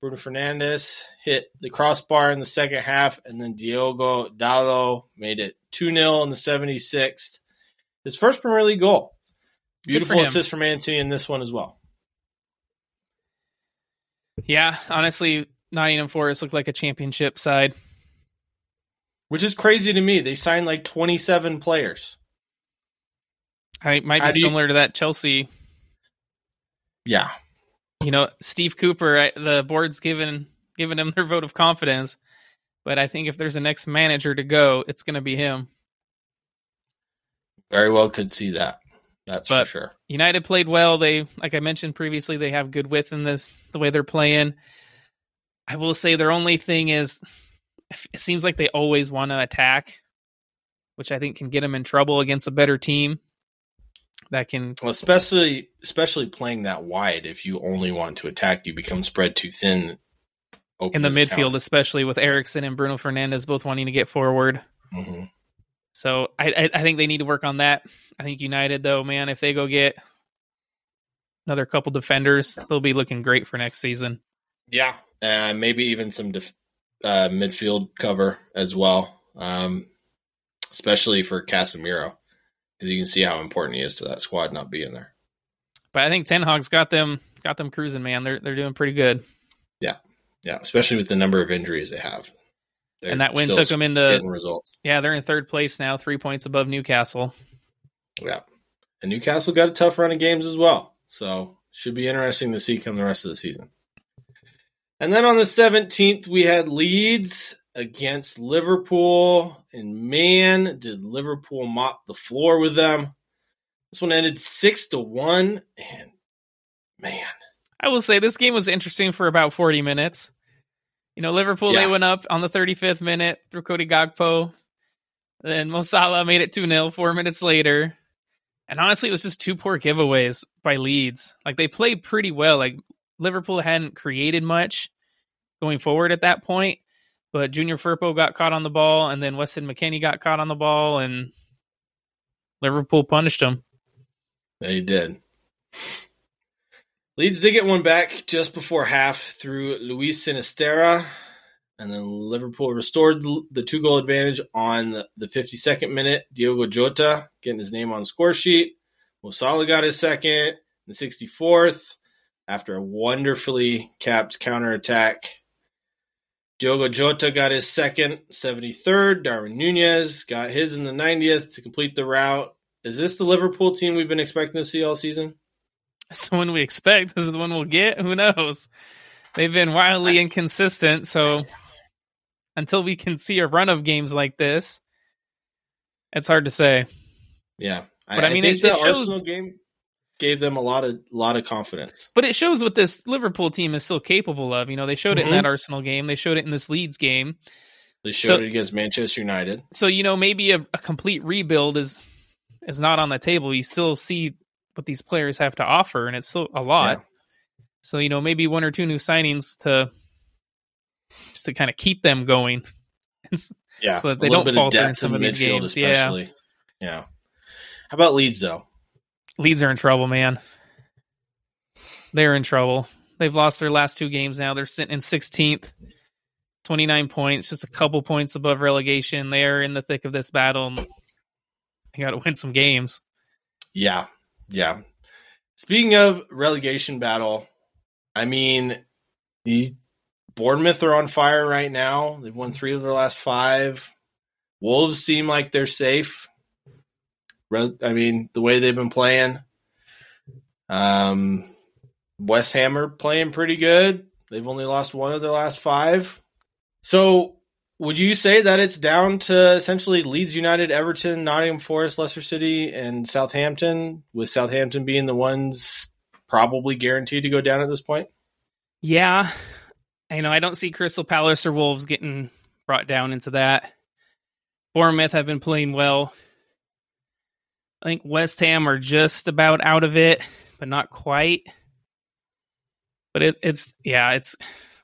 Bruno Fernandes hit the crossbar in the second half, and then Diogo Dalot made it 2 0 in the 76th. His first Premier League goal. Beautiful assist from Antony in this one as well. Yeah, honestly, Nottingham Forest looked like a championship side. Which is crazy to me. They signed like 27 players. I might How be you- similar to that Chelsea. Yeah. You know, Steve Cooper, I- the board's given given him their vote of confidence, but I think if there's a next manager to go, it's going to be him. Very well could see that. That's for sure. United played well. They, like I mentioned previously, they have good width in this the way they're playing. I will say their only thing is, it seems like they always want to attack, which I think can get them in trouble against a better team. That can, Well, especially especially playing that wide. If you only want to attack, you become spread too thin. in the midfield, counter. especially with Eriksen and Bruno Fernandes both wanting to get forward. Mhm. So I, I, I think they need to work on that. I think United, though, man, if they go get another couple defenders, they'll be looking great for next season. Yeah, uh, maybe even some def- uh, midfield cover as well, um, especially for Casemiro, because you can see how important he is to that squad not being there. But I think Ten Hag's got them got them cruising, man. They're they're doing pretty good. Yeah, yeah, especially with the number of injuries they have. They're and that win took them into results. yeah, they're in third place now, three points above Newcastle. Yeah. And Newcastle got a tough run of games as well. So should be interesting to see come the rest of the season. And then on the 17th, we had Leeds against Liverpool. And man, did Liverpool mop the floor with them. This one ended six to one. And man, I will say this game was interesting for about forty minutes. You know, Liverpool Yeah. they went up on the thirty fifth minute through Cody Gakpo. Then Mo Salah made it two 0 four minutes later. And honestly, it was just two poor giveaways by Leeds. Like they played pretty well. Like Liverpool hadn't created much going forward at that point, but Junior Firpo got caught on the ball, and then Weston McKennie got caught on the ball, and Liverpool punished them. they did. Leeds did get one back just before half through Luis Sinisterra, And then Liverpool restored the two goal advantage on the, the 52nd minute. Diogo Jota getting his name on the score sheet. Mo Salah got his second in the 64th after a wonderfully capped counterattack. Diogo Jota got his second, 73rd. Darwin Nunez got his in the 90th to complete the route. Is this the Liverpool team we've been expecting to see all season? It's the one we expect. This is the one we'll get. Who knows? They've been wildly inconsistent. So until we can see a run of games like this, it's hard to say. Yeah, But, I mean, think it- the it shows- Arsenal game gave them a lot of lot of confidence. But it shows what this Liverpool team is still capable of. You know, they showed it Mhm. in that Arsenal game. They showed it in this Leeds game. They showed So- it against Manchester United. So you know, maybe a, a complete rebuild is is not on the table. You still see what these players have to offer, and it's still a lot. Yeah. So you know, maybe one or two new signings to just to kind of keep them going. Yeah, So that they a don't falter in some of these midfield games. Yeah. especially. Yeah. How about Leeds though? Leeds are in trouble, man. They're in trouble. They've lost their last two games now. They're sitting in 16th. 29 points, just a couple points above relegation. They're in the thick of this battle. You got to win some games. Yeah, yeah. Speaking of relegation battle, I mean, the Bournemouth are on fire right now. They've won three of their last five. Wolves seem like they're safe. I mean, the way they've been playing. Um, West Ham are playing pretty good. They've only lost one of their last five. So, would you say that it's down to essentially Leeds United, Everton, Nottingham Forest, Leicester City, and Southampton, with Southampton being the ones probably guaranteed to go down at this point? Yeah. I know I don't see Crystal Palace or Wolves getting brought down into that. Bournemouth have been playing well. I think West Ham are just about out of it, but not quite. But it, it's yeah, it's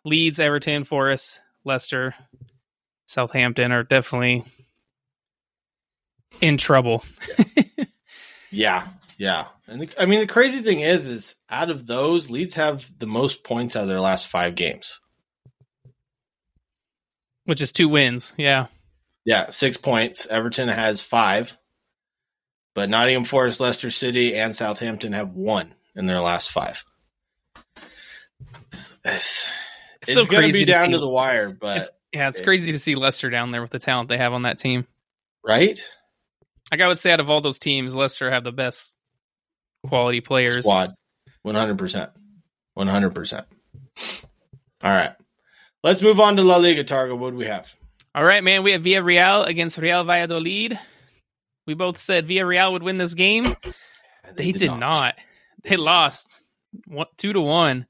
Leeds, Everton, Forest, Leicester, Southampton are definitely in trouble. yeah, yeah. And the, I mean, the crazy thing is, is out of those, Leeds have the most points out of their last five games, which is two wins. Yeah, yeah, six points. Everton has five, but Nottingham Forest, Leicester City, and Southampton have won in their last five. It's, it's, it's so going to be down to the wire, but it's, yeah, it's it, crazy to see Leicester down there with the talent they have on that team. Right? Like I would say, out of all those teams, Leicester have the best quality players. Squad, one hundred percent, one hundred percent. All right, let's move on to La Liga. Targa, what do we have? All right, man. We have Villarreal against Real Valladolid. We both said Villarreal would win this game. They, they did, did not. not. They lost one, two to one.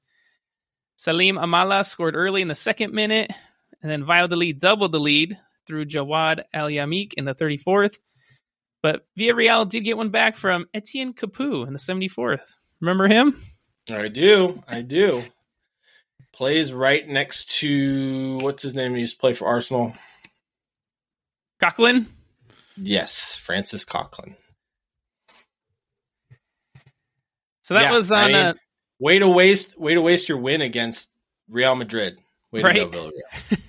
Selim Amallah scored early in the second minute, and then Valladolid doubled the lead through Jawad El Yamiq in the 34th. But Villarreal did get one back from Etienne Capoue in the 74th. Remember him? I do. I do. Plays right next to what's his name? He used to play for Arsenal. Coquelin? Yes, Francis Coquelin. So that yeah, was on I mean, a way to waste way to waste your win against Real Madrid. Way right. Go,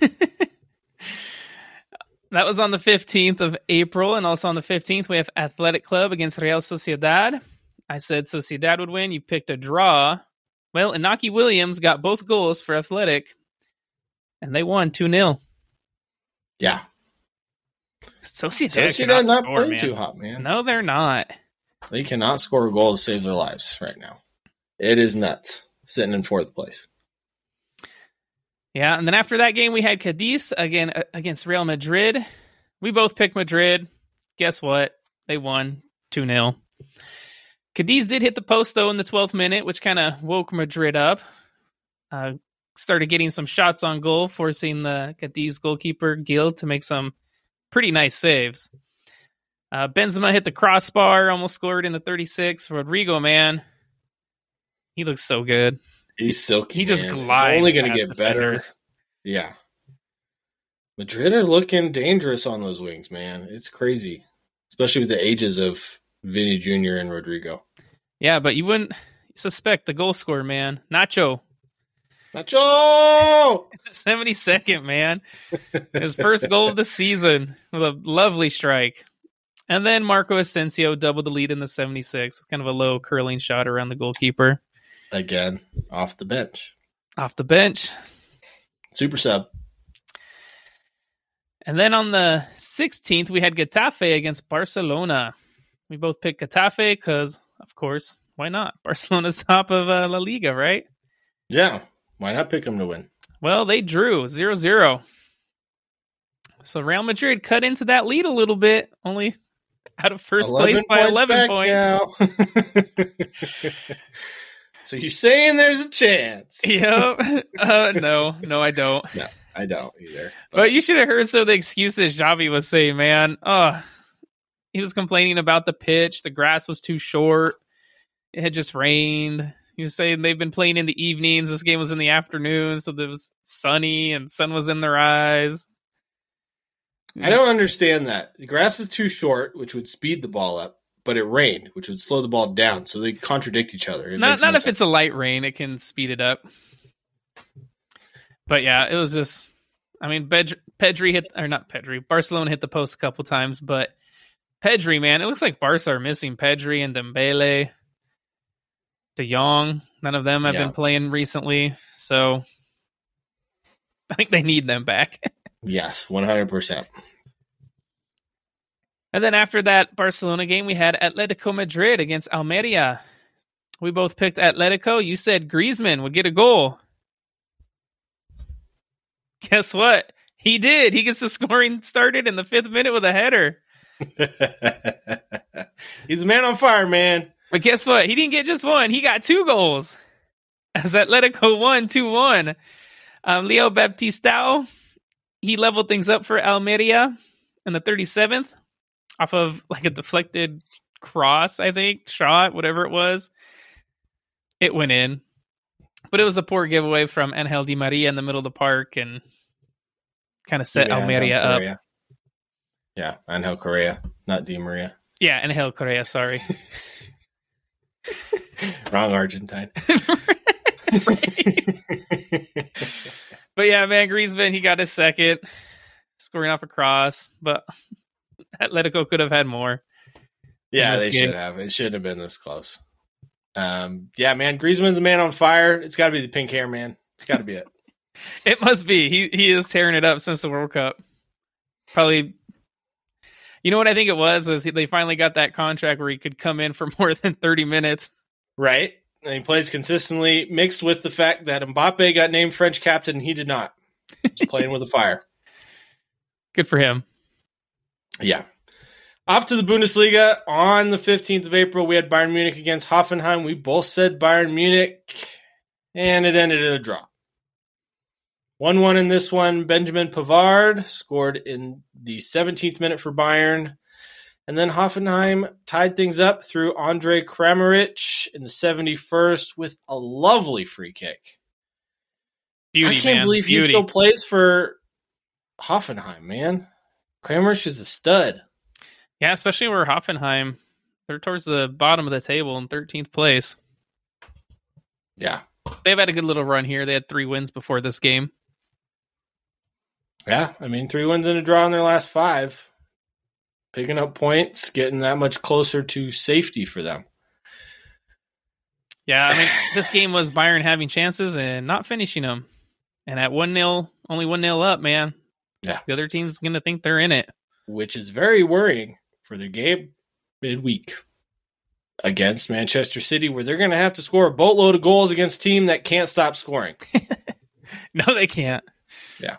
that was on the 15th of April, and also on the 15th we have Athletic Club against Real Sociedad. I said Sociedad would win. You picked a draw. Well, Inaki Williams got both goals for Athletic, and they won 2 0. Yeah. Sociedad, Sociedad not score, playing man. too hot, man. No, they're not. They cannot score a goal to save their lives right now. It is nuts sitting in fourth place. Yeah, and then after that game, we had Cadiz again uh, against Real Madrid. We both picked Madrid. Guess what? They won 2 0. Cadiz did hit the post, though, in the 12th minute, which kind of woke Madrid up. Uh, started getting some shots on goal, forcing the Cadiz goalkeeper, Gil, to make some pretty nice saves. Uh, Benzema hit the crossbar, almost scored in the 36. Rodrygo, man, he looks so good. He's silky. He just man. glides. It's only going to get better. Yeah. Madrid are looking dangerous on those wings, man. It's crazy, especially with the ages of Vini Jr. and Rodrygo. Yeah, but you wouldn't suspect the goal scorer, man. Nacho. Nacho! 72nd, man. His first goal of the season with a lovely strike. And then Marco Asensio doubled the lead in the 76. Kind of a low curling shot around the goalkeeper. Again, off the bench. Off the bench. Super sub. And then on the 16th, we had Getafe against Barcelona. We both picked Getafe because, of course, why not? Barcelona's top of uh, La Liga, right? Yeah. Why not pick them to win? Well, they drew 0 0. So Real Madrid cut into that lead a little bit, only out of first place by 11 points. So you're saying there's a chance? Yep. Uh, no, no, I don't. No, I don't either. But, but you should have heard some of the excuses Xavi was saying, man. Oh, he was complaining about the pitch. The grass was too short. It had just rained. He was saying they've been playing in the evenings. This game was in the afternoon, so it was sunny and sun was in their eyes. I don't understand that. The grass is too short, which would speed the ball up but it rained, which would slow the ball down. So they contradict each other. It not not if sense. it's a light rain, it can speed it up. But yeah, it was just I mean, Pedri, Pedri hit or not Pedri. Barcelona hit the post a couple times, but Pedri, man, it looks like Barca are missing Pedri and Dembele, De Jong. None of them have Yeah. been playing recently, so I think they need them back. Yes, one hundred percent. And then after that Barcelona game, we had Atletico Madrid against Almeria. We both picked Atletico. You said Griezmann would get a goal. Guess what? He did. He gets the scoring started in the fifth minute with a header. He's a man on fire, man. But guess what? He didn't get just one. He got two goals. As Atletico won 2 1. Um, Leo Baptistao, he leveled things up for Almeria in the 37th off of like a deflected cross, I think, shot, whatever it was. It went in. But it was a poor giveaway from Angel Di Maria in the middle of the park and kind of set Yeah, Almeria up. Yeah, Angel Correa, not Di Maria. Yeah, Angel Correa, sorry. Wrong Argentine. But yeah, man, Griezmann, he got his second, scoring off a cross, but Atletico could have had more. yeah, they game. should have. It shouldn't have been this close. Um, yeah, man, Griezmann's a man on fire. It's got to be the pink hair, man. It's got to be it. It must be. He he is tearing it up since the World Cup. Probably. You know what I think it was is he, they finally got that contract where he could come in for more than thirty minutes. Right? And he plays consistently, mixed with the fact that Mbappe got named French captain and he did not. He's playing with a fire. Good for him. Yeah. Off to the Bundesliga on the 15th of April. We had Bayern Munich against Hoffenheim. We both said Bayern Munich, and it ended in a draw. 1 1 in this one. Benjamin Pavard scored in the 17th minute for Bayern. And then Hoffenheim tied things up through Andre Kramaric in the 71st with a lovely free kick. Beauty, I can't man. believe Beauty. he still plays for Hoffenheim, man. Kramaric is a stud. Yeah, especially where Hoffenheim, they're towards the bottom of the table in 13th place. Yeah. They've had a good little run here. They had three wins before this game. Yeah, I mean, three wins and a draw in their last five. Picking up points, getting that much closer to safety for them. Yeah, I mean, this game was Bayern having chances and not finishing them. And at 1 0, only 1 0 up, man. Yeah. The other team's going to think they're in it. which is very worrying for their game midweek against Manchester City, where they're going to have to score a boatload of goals against a team that can't stop scoring. No, they can't. Yeah.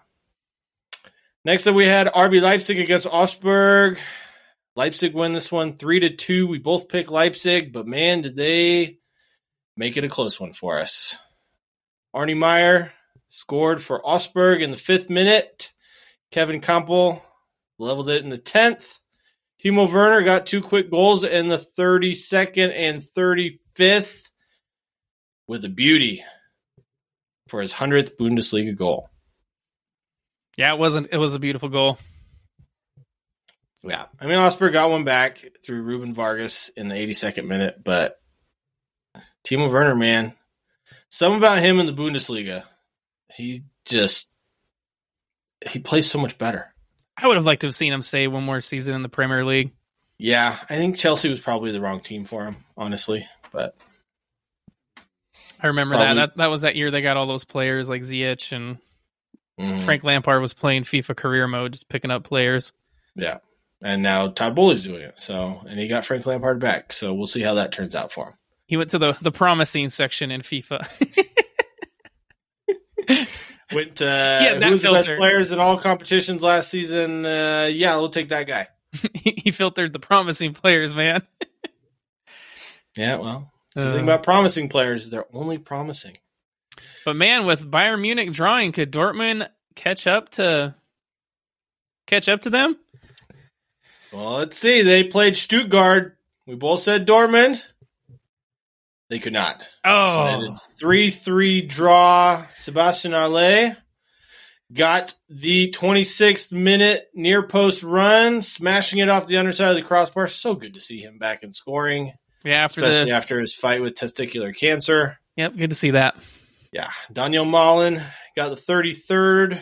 Next up, we had RB Leipzig against Augsburg. Leipzig win this one three to two. We both picked Leipzig, but man, did they make it a close one for us. Arne Maier scored for Augsburg in the fifth minute. Kevin Kampl leveled it in the tenth. Timo Werner got two quick goals in the 32nd and 35th with a beauty for his 100th Bundesliga goal. Yeah, it wasn't. It was a beautiful goal. Yeah, I mean, Augsburg got one back through Ruben Vargas in the 82nd minute, but Timo Werner, man, something about him in the Bundesliga, he just he plays so much better. I would have liked to have seen him stay one more season in the Premier League. Yeah, I think Chelsea was probably the wrong team for him, honestly. But I remember that. that. That was that year they got all those players like Ziyech and mhm, Frank Lampard was playing FIFA career mode, just picking up players. yeah, and now Todd Boehly's doing it. So, and he got Frank Lampard back. So we'll see how that turns out for him. He went to the the promising section in FIFA. Went uh, Yeah, that who was the best players in all competitions last season? Uh, yeah, we'll take that guy. he filtered the promising players, man. Yeah, well, that's the Uh. thing about promising players; they're only promising. But man, with Bayern Munich drawing, could Dortmund catch up to catch up to them? Well, let's see. They played Stuttgart. We both said Dortmund. They could not. So Oh, three-three draw. Sebastien Haller got the 26th minute near post run, smashing it off the underside of the crossbar. So good to see him back in scoring, yeah. After especially the after his fight with testicular cancer. yep, good to see that. Yeah, Donyell Malen got the 33rd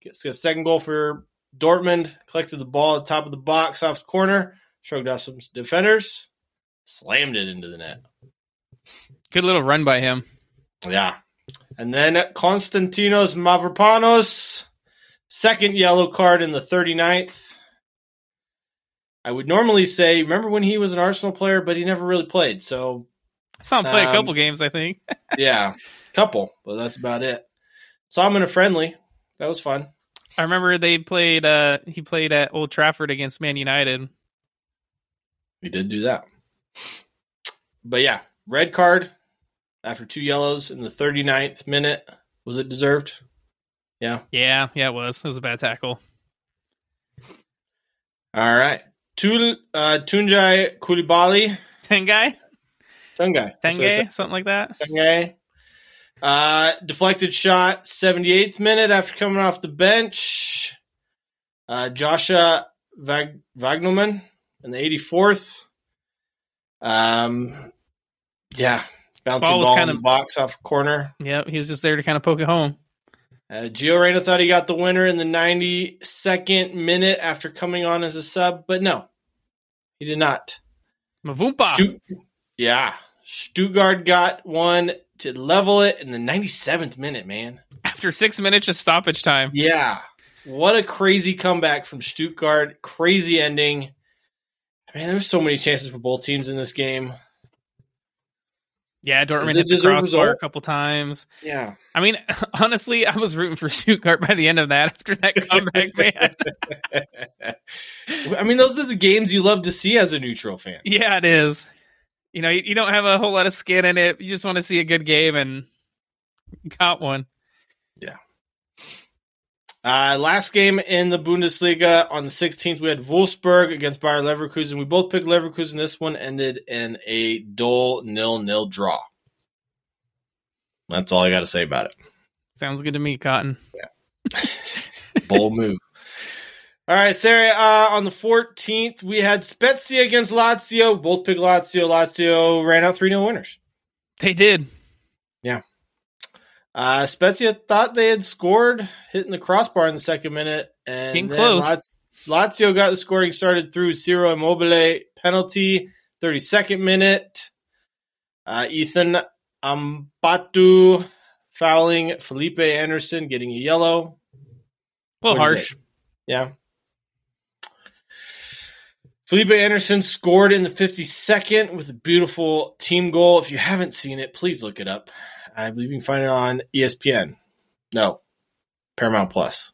Gets a second goal for Dortmund. Collected the ball at the top of the box off the corner. Shrugged off some defenders. Slammed it into the net. Good little run by him. Yeah. And then Konstantinos Mavropanos, second yellow card in the 39th. I would normally say, remember when he was an Arsenal player, but he never really played. So, Saw him play a Um, couple games, I think. yeah, couple, but that's about it. Saw him in a friendly. That was fun. I remember they played. uh He played at Old Trafford against Man United. He did do that. But yeah, red card after two yellows in the 39th minute. Was it deserved? Yeah. Yeah, yeah, it was. It was a bad tackle. All right. Tul, uh, Tunjai Coulibaly. Tengai, Tungai. That's what I said. Tenge, something like that. Okay. Uh, deflected shot, 78th minute after coming off the bench. Uh, Joshua Vag- Wagnerman in the 84th. Um, yeah, bouncing Ball ball, was in kind the of- box off corner. Yep, he was just there to kind of poke it home. Uh, Gio Reyna thought he got the winner in the 92nd minute after coming on as a sub, but no, he did not. Mvumpa. Yeah, Stuttgart got one to level it in the 97th minute, man. After six minutes of stoppage time. Yeah. What a crazy comeback from Stuttgart. Crazy ending. Man, there's so many chances for both teams in this game. Yeah, Dortmund hit the crossbar result? a couple times. Yeah. I mean, honestly, I was rooting for Stuttgart by the end of that after that comeback, man. I mean, those are the games you love to see as a neutral fan. Yeah, it is. You know, you, you don't have a whole lot of skin in it. You just want to see a good game and got one. Yeah. Uh, last game in the Bundesliga on the 16th, we had Wolfsburg against Bayer Leverkusen. We both picked Leverkusen. This one ended in a dull nil-nil draw. That's all I got to say about it. Sounds good to me, Cotton. Yeah. Bold move. All right, Sarah. Uh, on the 14th, we had Spezia against Lazio. Both picked Lazio. Lazio ran out 3 0 winners. They did. Yeah. Uh, Spezia thought they had scored, hitting the crossbar in the second minute. And close. Laz- Lazio got the scoring started through Ciro Immobile penalty, 32nd minute. Uh, Ethan Ampadu fouling Felipe Anderson, getting a yellow. A little harsh. Yeah. Felipe Anderson scored in the 52nd with a beautiful team goal. If you haven't seen it, please look it up. I believe you can find it on ESPN. No, Paramount Plus.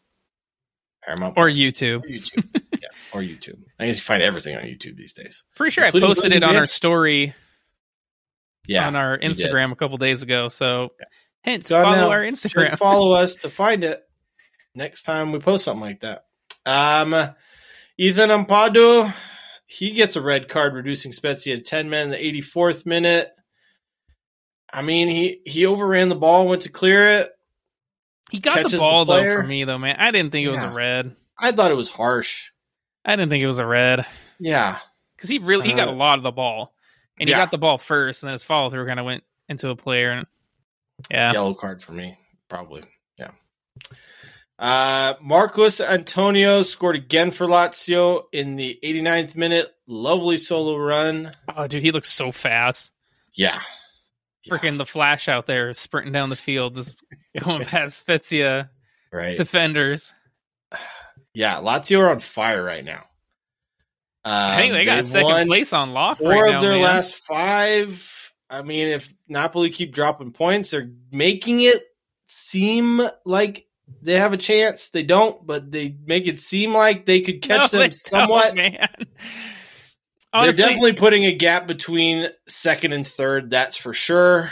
Paramount Or YouTube. Or YouTube. yeah, or YouTube. I guess you find everything on YouTube these days. Pretty sure I posted it on our story Yeah. on our. Instagram a couple days ago. So, hint, Go on follow now. our Instagram. follow us to find it next time we post something like that. Um, Ethan Ampadu, he gets a red card, reducing Spezia to 10 men in the 84th minute. I mean, he, he overran the ball, went to clear it. He got the the ball though for me though, man. I didn't think it was a red. I thought it was harsh. I didn't think it was a red Yeah. because he really he got Uh, a lot of the ball, and he yeah. got the ball first, and then his follow through kind of went into a player, and yeah, Yellow card for me, probably. Yeah. Uh, Marcos Antonio scored again for Lazio in the 89th minute. Lovely solo run. oh dude, he looks so fast. Yeah. Yeah. Freaking the flash out there, sprinting down the field, just going past Spezia Right. defenders. Yeah, Lazio are on fire right now. I think Um, they got second place on lock Four right of now, their man. last five. I mean, if Napoli keep dropping points, they're making it seem like they have a chance. They don't, but they make it seem like they could catch No, them somewhat. man. They're definitely putting a gap between second and third. That's for sure.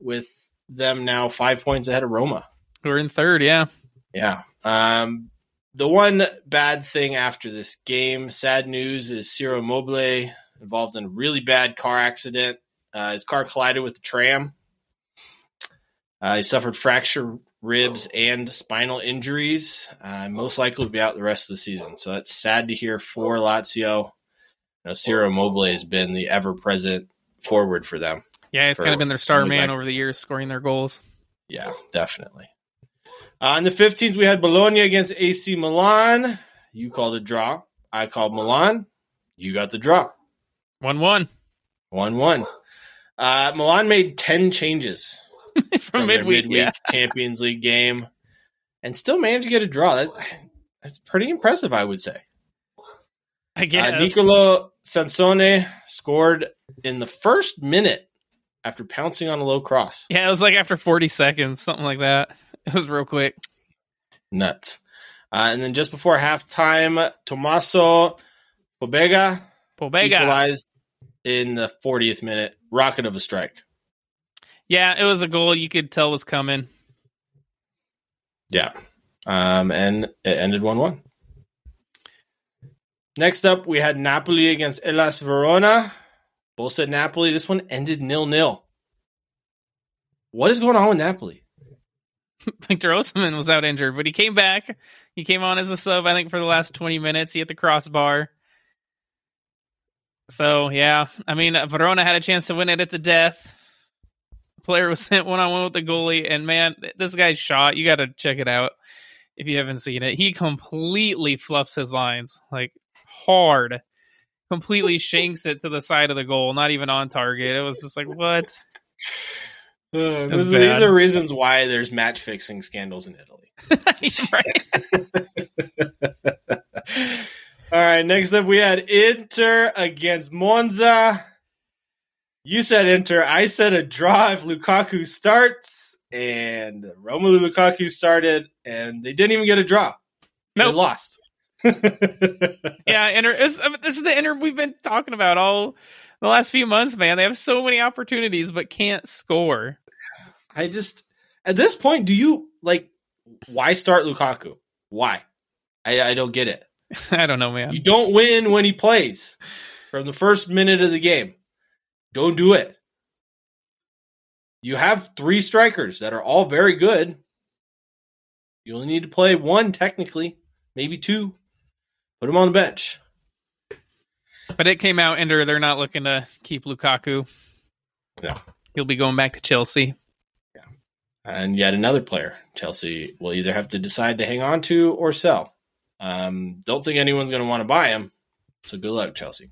With them now five points ahead of Roma. we're in third. Yeah, Yeah. Um, the one bad thing after this game, sad news, is Ciro Immobile involved in a really bad car accident. Uh, his car collided with the tram. Uh, he suffered fractured ribs and spinal injuries. Uh, most likely will be out the rest of the season. So that's sad to hear for Lazio. You know, Ciro Immobile has been the ever-present forward for them. yeah, it's For kind of been their star as long as man I- over the years, scoring their goals. Yeah, definitely. Uh, on the 15th, we had Bologna against AC Milan. You called a draw. I called Milan. You got the draw. 1 1 1 1. Uh, Milan made 10 changes from, from midweek. midweek Yeah. Champions League game and still managed to get a draw. That's, that's pretty impressive, I would say. I guess. Uh, Nicola Sansone scored in the first minute after pouncing on a low cross. yeah, it was like after 40 seconds, something like that. It was real quick. Nuts. Uh, and then just before halftime, Tommaso Pobega Pobega. equalized in the 40th minute. Rocket of a strike. Yeah, it was a goal you could tell was coming. Yeah. Um, and it ended 1 1. Next up, we had Napoli against Hellas Verona. Both said Napoli. This one ended nil nil. What is going on with Napoli? Victor Osimhen was out injured, but he came back. He came on as a sub, I think, for the last 20 minutes. He hit the crossbar. So, yeah, I mean, uh, Verona had a chance to win it at the death. Player was sent one on one with the goalie, and man, this guy's shot, you got to check it out if you haven't seen it. He completely fluffs his lines, like hard. Completely shanks it to the side of the goal, not even on target. It was just like, what? Uh, these, bad. are reasons why there's match fixing scandals in Italy. All right, next up we had Inter against Monza. You said Inter, I said a draw if Lukaku starts, and Romelu Lukaku started, and they didn't even get a draw. No, Nope. lost. Yeah, inter- I mean, this is the inter we've been talking about all the last few months, man. They have so many opportunities but can't score. I just at this point, do you like why start Lukaku? Why? I, I don't get it. I don't know, man. You don't win when he plays from the first minute of the game. Don't do it. You have three strikers that are all very good. You only need to play one technically, maybe two. Put them on the bench. But it came out inter. They're not looking to keep Lukaku. No. He'll be going back to Chelsea. Yeah. And yet another player, Chelsea will either have to decide to hang on to or sell. Um, don't think anyone's going to want to buy him. So good luck, Chelsea.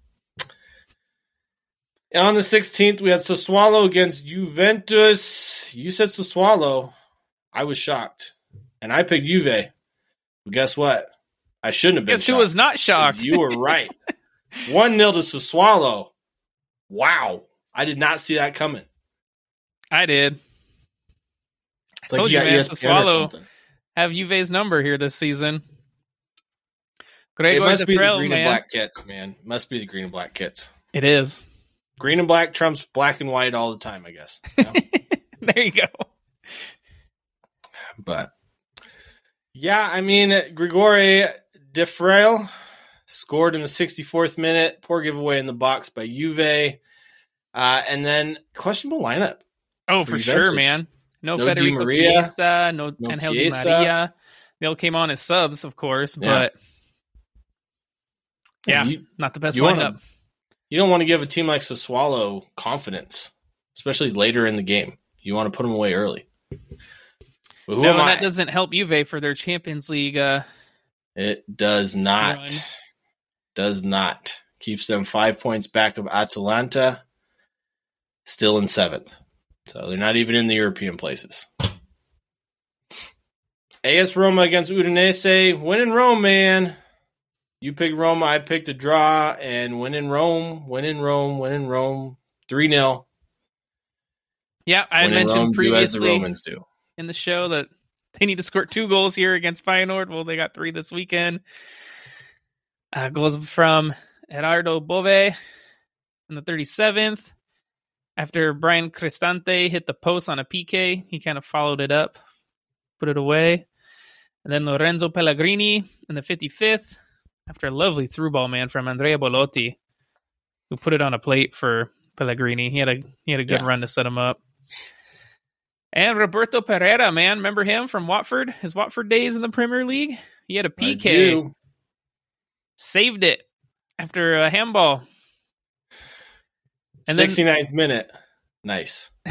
And on the 16th, we had Sassuolo against Juventus. You said Sassuolo. I was shocked. And I picked Juve. But guess what? I shouldn't have been Guess who was not shocked? You were right. 1 0 to Sassuolo. Wow. I did not see that coming. I did. It's I told you, got man. Sassuolo have Juve's number here this season. It must be the green man. and black kits, man. Must be the green and black kits. It is. Green and black trumps black and white all the time, I guess. You know? there you go. but yeah, I mean, Gregoire Defrel scored in the 64th minute. Poor giveaway in the box by Juve. Uh, and then questionable lineup. Oh, For for, sure, man. No, No Federico Maria. Chiesa, no, No Angel Di Maria. They all came on as subs, of course, Yeah. but Yeah. You, not the best You wanna- lineup. You don't want to give a team like Sassuolo confidence, especially later in the game. You want to put them away early. But who No, am and I? that doesn't help Juve for their Champions League. Uh, It does not. Run. Does not. Keeps them five points back of Atalanta, still in seventh. So they're not even in the European places. AS Roma against Udinese. Win in Rome, man. You picked Roma, I picked a draw, and win in Rome, win in Rome, win in Rome. 3 0. yeah, I had Win in Rome, mentioned the previously do. in the show that they need to score two goals here against Feyenoord. Well, they got three this weekend. Uh, goals from Gerardo Bove in the 37th. After Bryan Cristante hit the post on a PK, he kind of followed it up, put it away. And then Lorenzo Pellegrini in the 55th, after a lovely through ball man from Andrea Belotti, who put it on a plate for Pellegrini. He had a he had a good Yeah. run to set him up. And Roberto Pereyra, man, remember him from Watford? His Watford days in the Premier League. He had a PK, saved it after a handball. And then- 69th minute. Nice.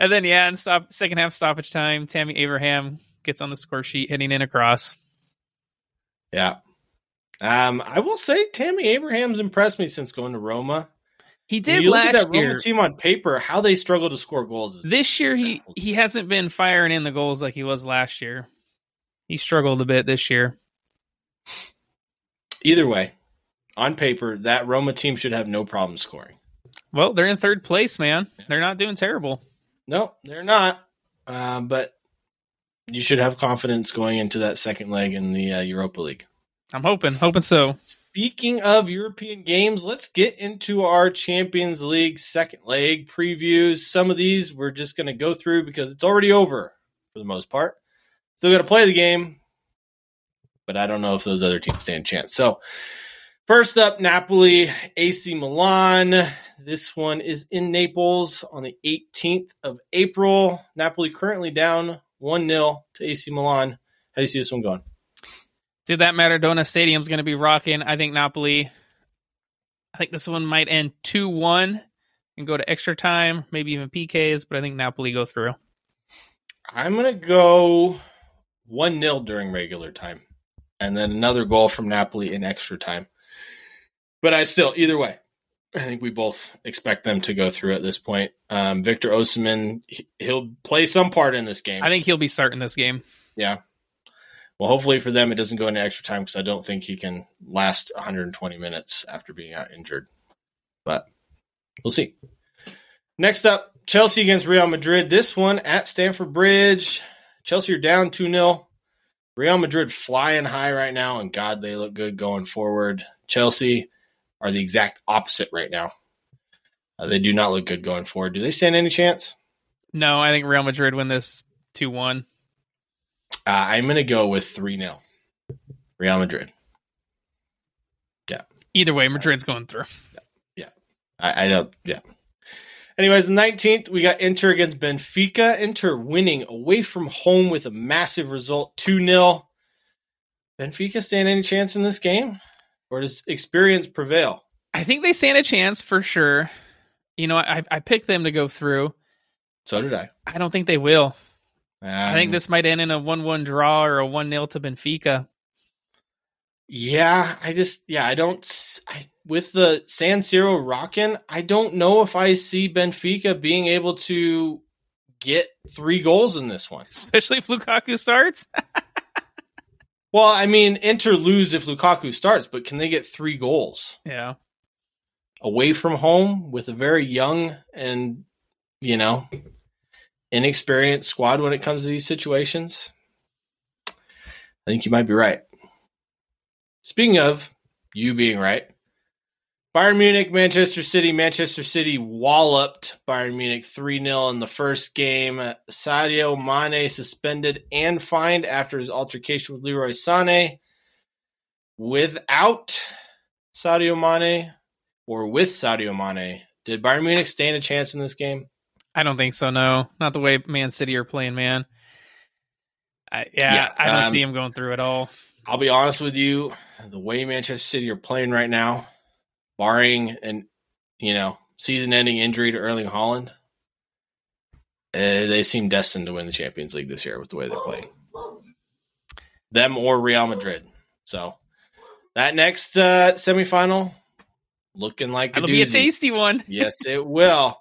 And then yeah, and stop second half stoppage time. Tammy Abraham gets on the score sheet, hitting in across. Yeah. Um, I will say Tammy Abraham's impressed me since going to Roma. He When did you look at last that year. Roma team on paper, how they struggle to score goals. This year he he hasn't been firing in the goals like he was last year. He struggled a bit this year. Either way, on paper, that Roma team should have no problem scoring. Well, they're in third place, man. They're not doing terrible. No, they're not. Um, but you should have confidence going into that second leg in the uh, Europa League. I'm hoping, hoping so. Speaking of European games, let's get into our Champions League second leg previews. Some of these we're just going to go through because it's already over for the most part. Still got to play the game, but I don't know if those other teams stand a chance. So, first up, Napoli, AC Milan. This one is in Naples on the 18th of April. Napoli currently down 1 0 to AC Milan. How do you see this one going? Dude, that Maradona Stadium's going to be rocking. I think Napoli. I think this one might end two one and go to extra time, maybe even PKs. But I think Napoli go through. I'm going to go 1 0 during regular time and then another goal from Napoli in extra time. But I still, either way, I think we both expect them to go through at this point. Um, Victor Osimhen, he- he'll play some part in this game. I think he'll be starting this game. yeah. Well, hopefully for them, it doesn't go into extra time because I don't think he can last 120 minutes after being out injured. But we'll see. Next up, Chelsea against Real Madrid. This one at Stamford Bridge. Chelsea are down 2 0. Real Madrid flying high right now, and God, they look good going forward. Chelsea are the exact opposite right now. Uh, they do not look good going forward. Do they stand any chance? No, I think Real Madrid win this two one. Uh, I'm going to go with 3 0. Real Madrid. Yeah. Either way, Madrid's going through. I, I don't. Yeah. Anyways, the 19th, we got Inter against Benfica. Inter winning away from home with a massive result 2 0. Benfica stand any chance in this game? Or does experience prevail? I think they stand a chance for sure. You know, I I picked them to go through. So did I. I don't think they will. Um, I think this might end in a one-one draw or a one-nil to Benfica. Yeah, I just, yeah, I don't. s- I, with the San Siro rocking, I don't know if I see Benfica being able to get three goals in this one. Especially if Lukaku starts. Well, I mean, Inter lose if Lukaku starts, but can they get three goals? Yeah. away from home with a very young and you know inexperienced squad when it comes to these situations i think you might be right speaking of you being right bayern munich manchester city manchester city walloped bayern munich 3-0 in the first game sadio mane suspended and fined after his altercation with leroy sane without sadio mane or with Sadio Mane, did Bayern Munich stand a chance in this game? I don't think so. No, not the way Man City are playing, man. I, yeah, Yeah, I don't um, see him going through at all. I'll be honest with you, the way Manchester City are playing right now, barring an you know season-ending injury to Erling Haaland, uh, they seem destined to win the Champions League this year with the way they're playing. Them or Real Madrid. So that next uh, semifinal looking like It'll be a tasty one. yes, it will.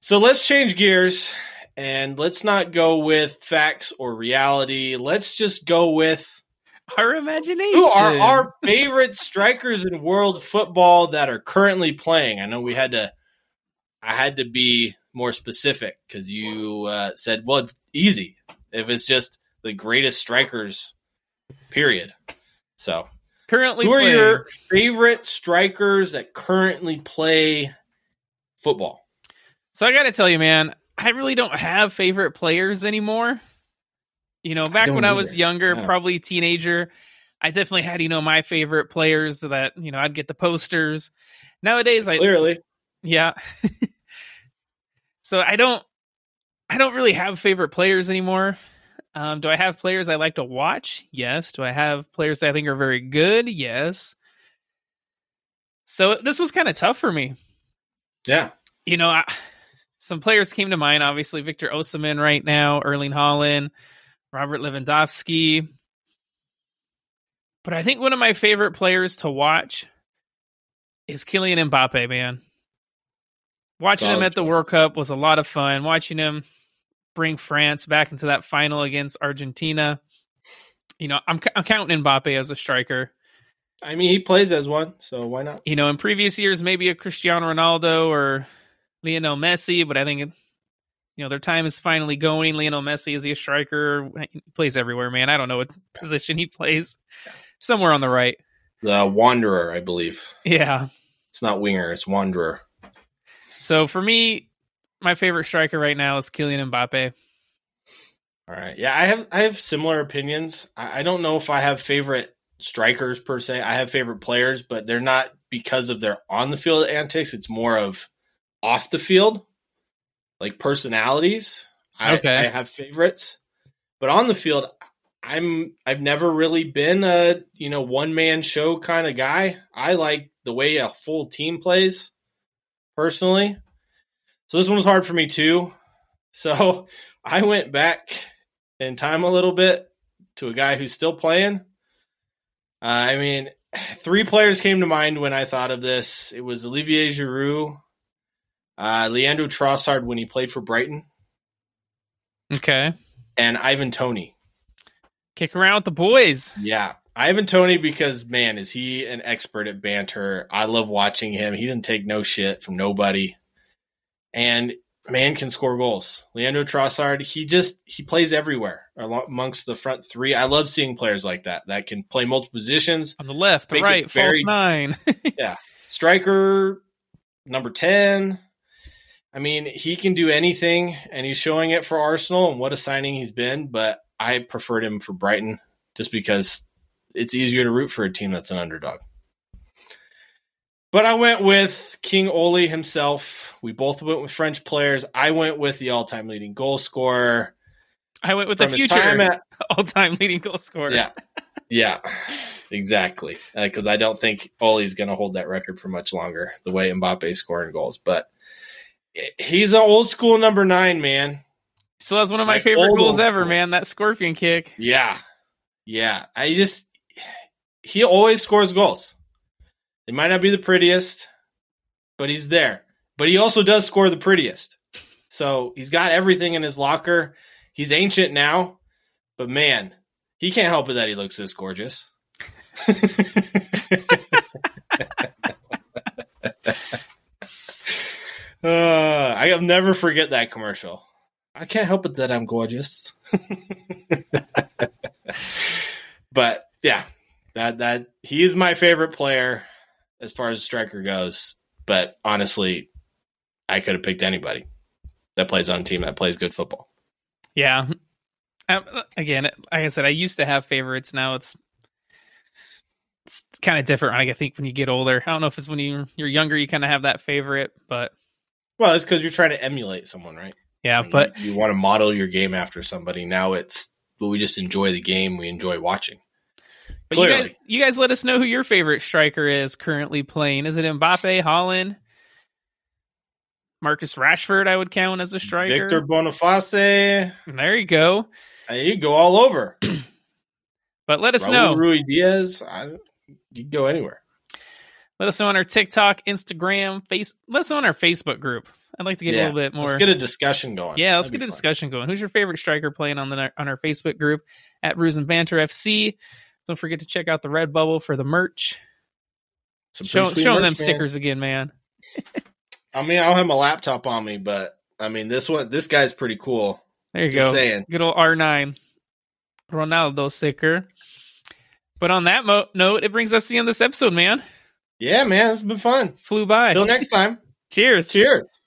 So let's change gears and let's not go with facts or reality. Let's just go with Our imagination. who are our favorite strikers in world football that are currently playing. I know we had to, I had to be more specific because you uh, said, well, it's easy if it's just the greatest strikers, period. So currently who are playing. your favorite strikers that currently play football? So I got to tell you, man, I really don't have favorite players anymore. You know, back don't when I was younger, Yeah. probably teenager, I definitely had, you know, my favorite players that, you know, I'd get the posters. Nowadays, I, Clearly, yeah. so I don't, I don't really have favorite players anymore. Um, do I have players I like to watch? Yes. Do I have players that I think are very good? Yes. So this was kind of tough for me yeah. you know, I, some players came to mind. Obviously, Victor Osimhen right now, Erling Haaland, Robert Lewandowski. But I think one of my favorite players to watch is Kylian Mbappe, man. Watching Solid him at the choice. World Cup was a lot of fun. Watching him bring France back into that final against Argentina. You know, I'm, I'm counting Mbappe as a striker. I mean, he plays as one, so why not? You know, in previous years, maybe a Cristiano Ronaldo or Lionel Messi, but I think, you know, their time is finally going. Lionel Messi, is he a striker? He plays everywhere, man. I don't know what position he plays. Somewhere on the right. The Wanderer, I believe. Yeah. It's not winger, it's Wanderer. So for me, my favorite striker right now is Kylian Mbappe. All right. Yeah, I have I have similar opinions. I, I don't know if I have favorite strikers per se. I have favorite players, but they're not because of their on the field antics. It's more of off the field, like personalities. I, Okay. I have favorites, but on the field, I'm I've never really been a you know one man show kind of guy. I like the way a full team plays, personally. So this one was hard for me too. So I went back in time a little bit to a guy who's still playing. Uh, I mean, three players came to mind when I thought of this. It was Olivier Giroud, uh, Leandro Trossard when he played for Brighton, Okay. and Ivan Toney. Kick around with the boys. Yeah, Ivan Toney because man, is he an expert at banter? I love watching him. He didn't take no shit from nobody, and man can score goals. Leandro Trossard, he just he plays everywhere amongst the front three. I love seeing players like that that can play multiple positions. On the left, the right, false very- nine. Striker number ten. I mean, he can do anything, and he's showing it for Arsenal. And what a signing he's been! But I preferred him for Brighton just because it's easier to root for a team that's an underdog. But I went with King Oli himself. We both went with French players. I went with the all-time leading goal scorer I went with the from future at all time leading goal scorer. yeah, yeah, exactly. Uh, because I don't think Oli's going to hold that record for much longer. The way Mbappe's scoring goals, but he's an old school number nine man. Still has one of my, favorite goals ever, man. That scorpion kick. Yeah, yeah. I just he always scores goals. It might not be the prettiest, but he's there. But he also does score the prettiest. So he's got everything in his locker. He's ancient now, but man, he can't help it that he looks this gorgeous. uh, I'll never forget that commercial. I can't help it that I'm gorgeous. but yeah, that that he is my favorite player as far as striker goes. But honestly, I could have picked anybody that plays on a team that plays good football. Yeah. Um, again, like I said, I used to have favorites. Now it's it's kind of different. I think when you get older. I don't know if it's when you you're younger, you kind of have that favorite, but Well, it's because you're trying to emulate someone, right? yeah. Mean, But you, you want to model your game after somebody. Now it's well, we just enjoy the game. We enjoy watching. But you guys, you guys let us know who your favorite striker is currently playing. Is it Mbappe, Haaland, Marcus Rashford? I would count as a striker. Victor Boniface. There you go. You go all over. But let us Raul know. Rui Diaz. I, you go anywhere. Let us know on our TikTok, Instagram, face. Let us know on our Facebook group. I'd like to get a little bit more. Let's get a discussion going. yeah, let's That'd get a fun. discussion going. Who's your favorite striker playing on the on our Facebook group at Brews and Banter FC? Don't forget to check out the Red Bubble for the merch. Show, showing them merch, man. stickers again, man. I mean, I don't have my laptop on me, but I mean, this one, this guy's pretty cool. There you Just go. saying. Good old R9 Ronaldo sticker. But on that mo- note, it brings us to the end of this episode, man. Yeah, man, it's been fun. Flew by. Till next time. Cheers. Cheers.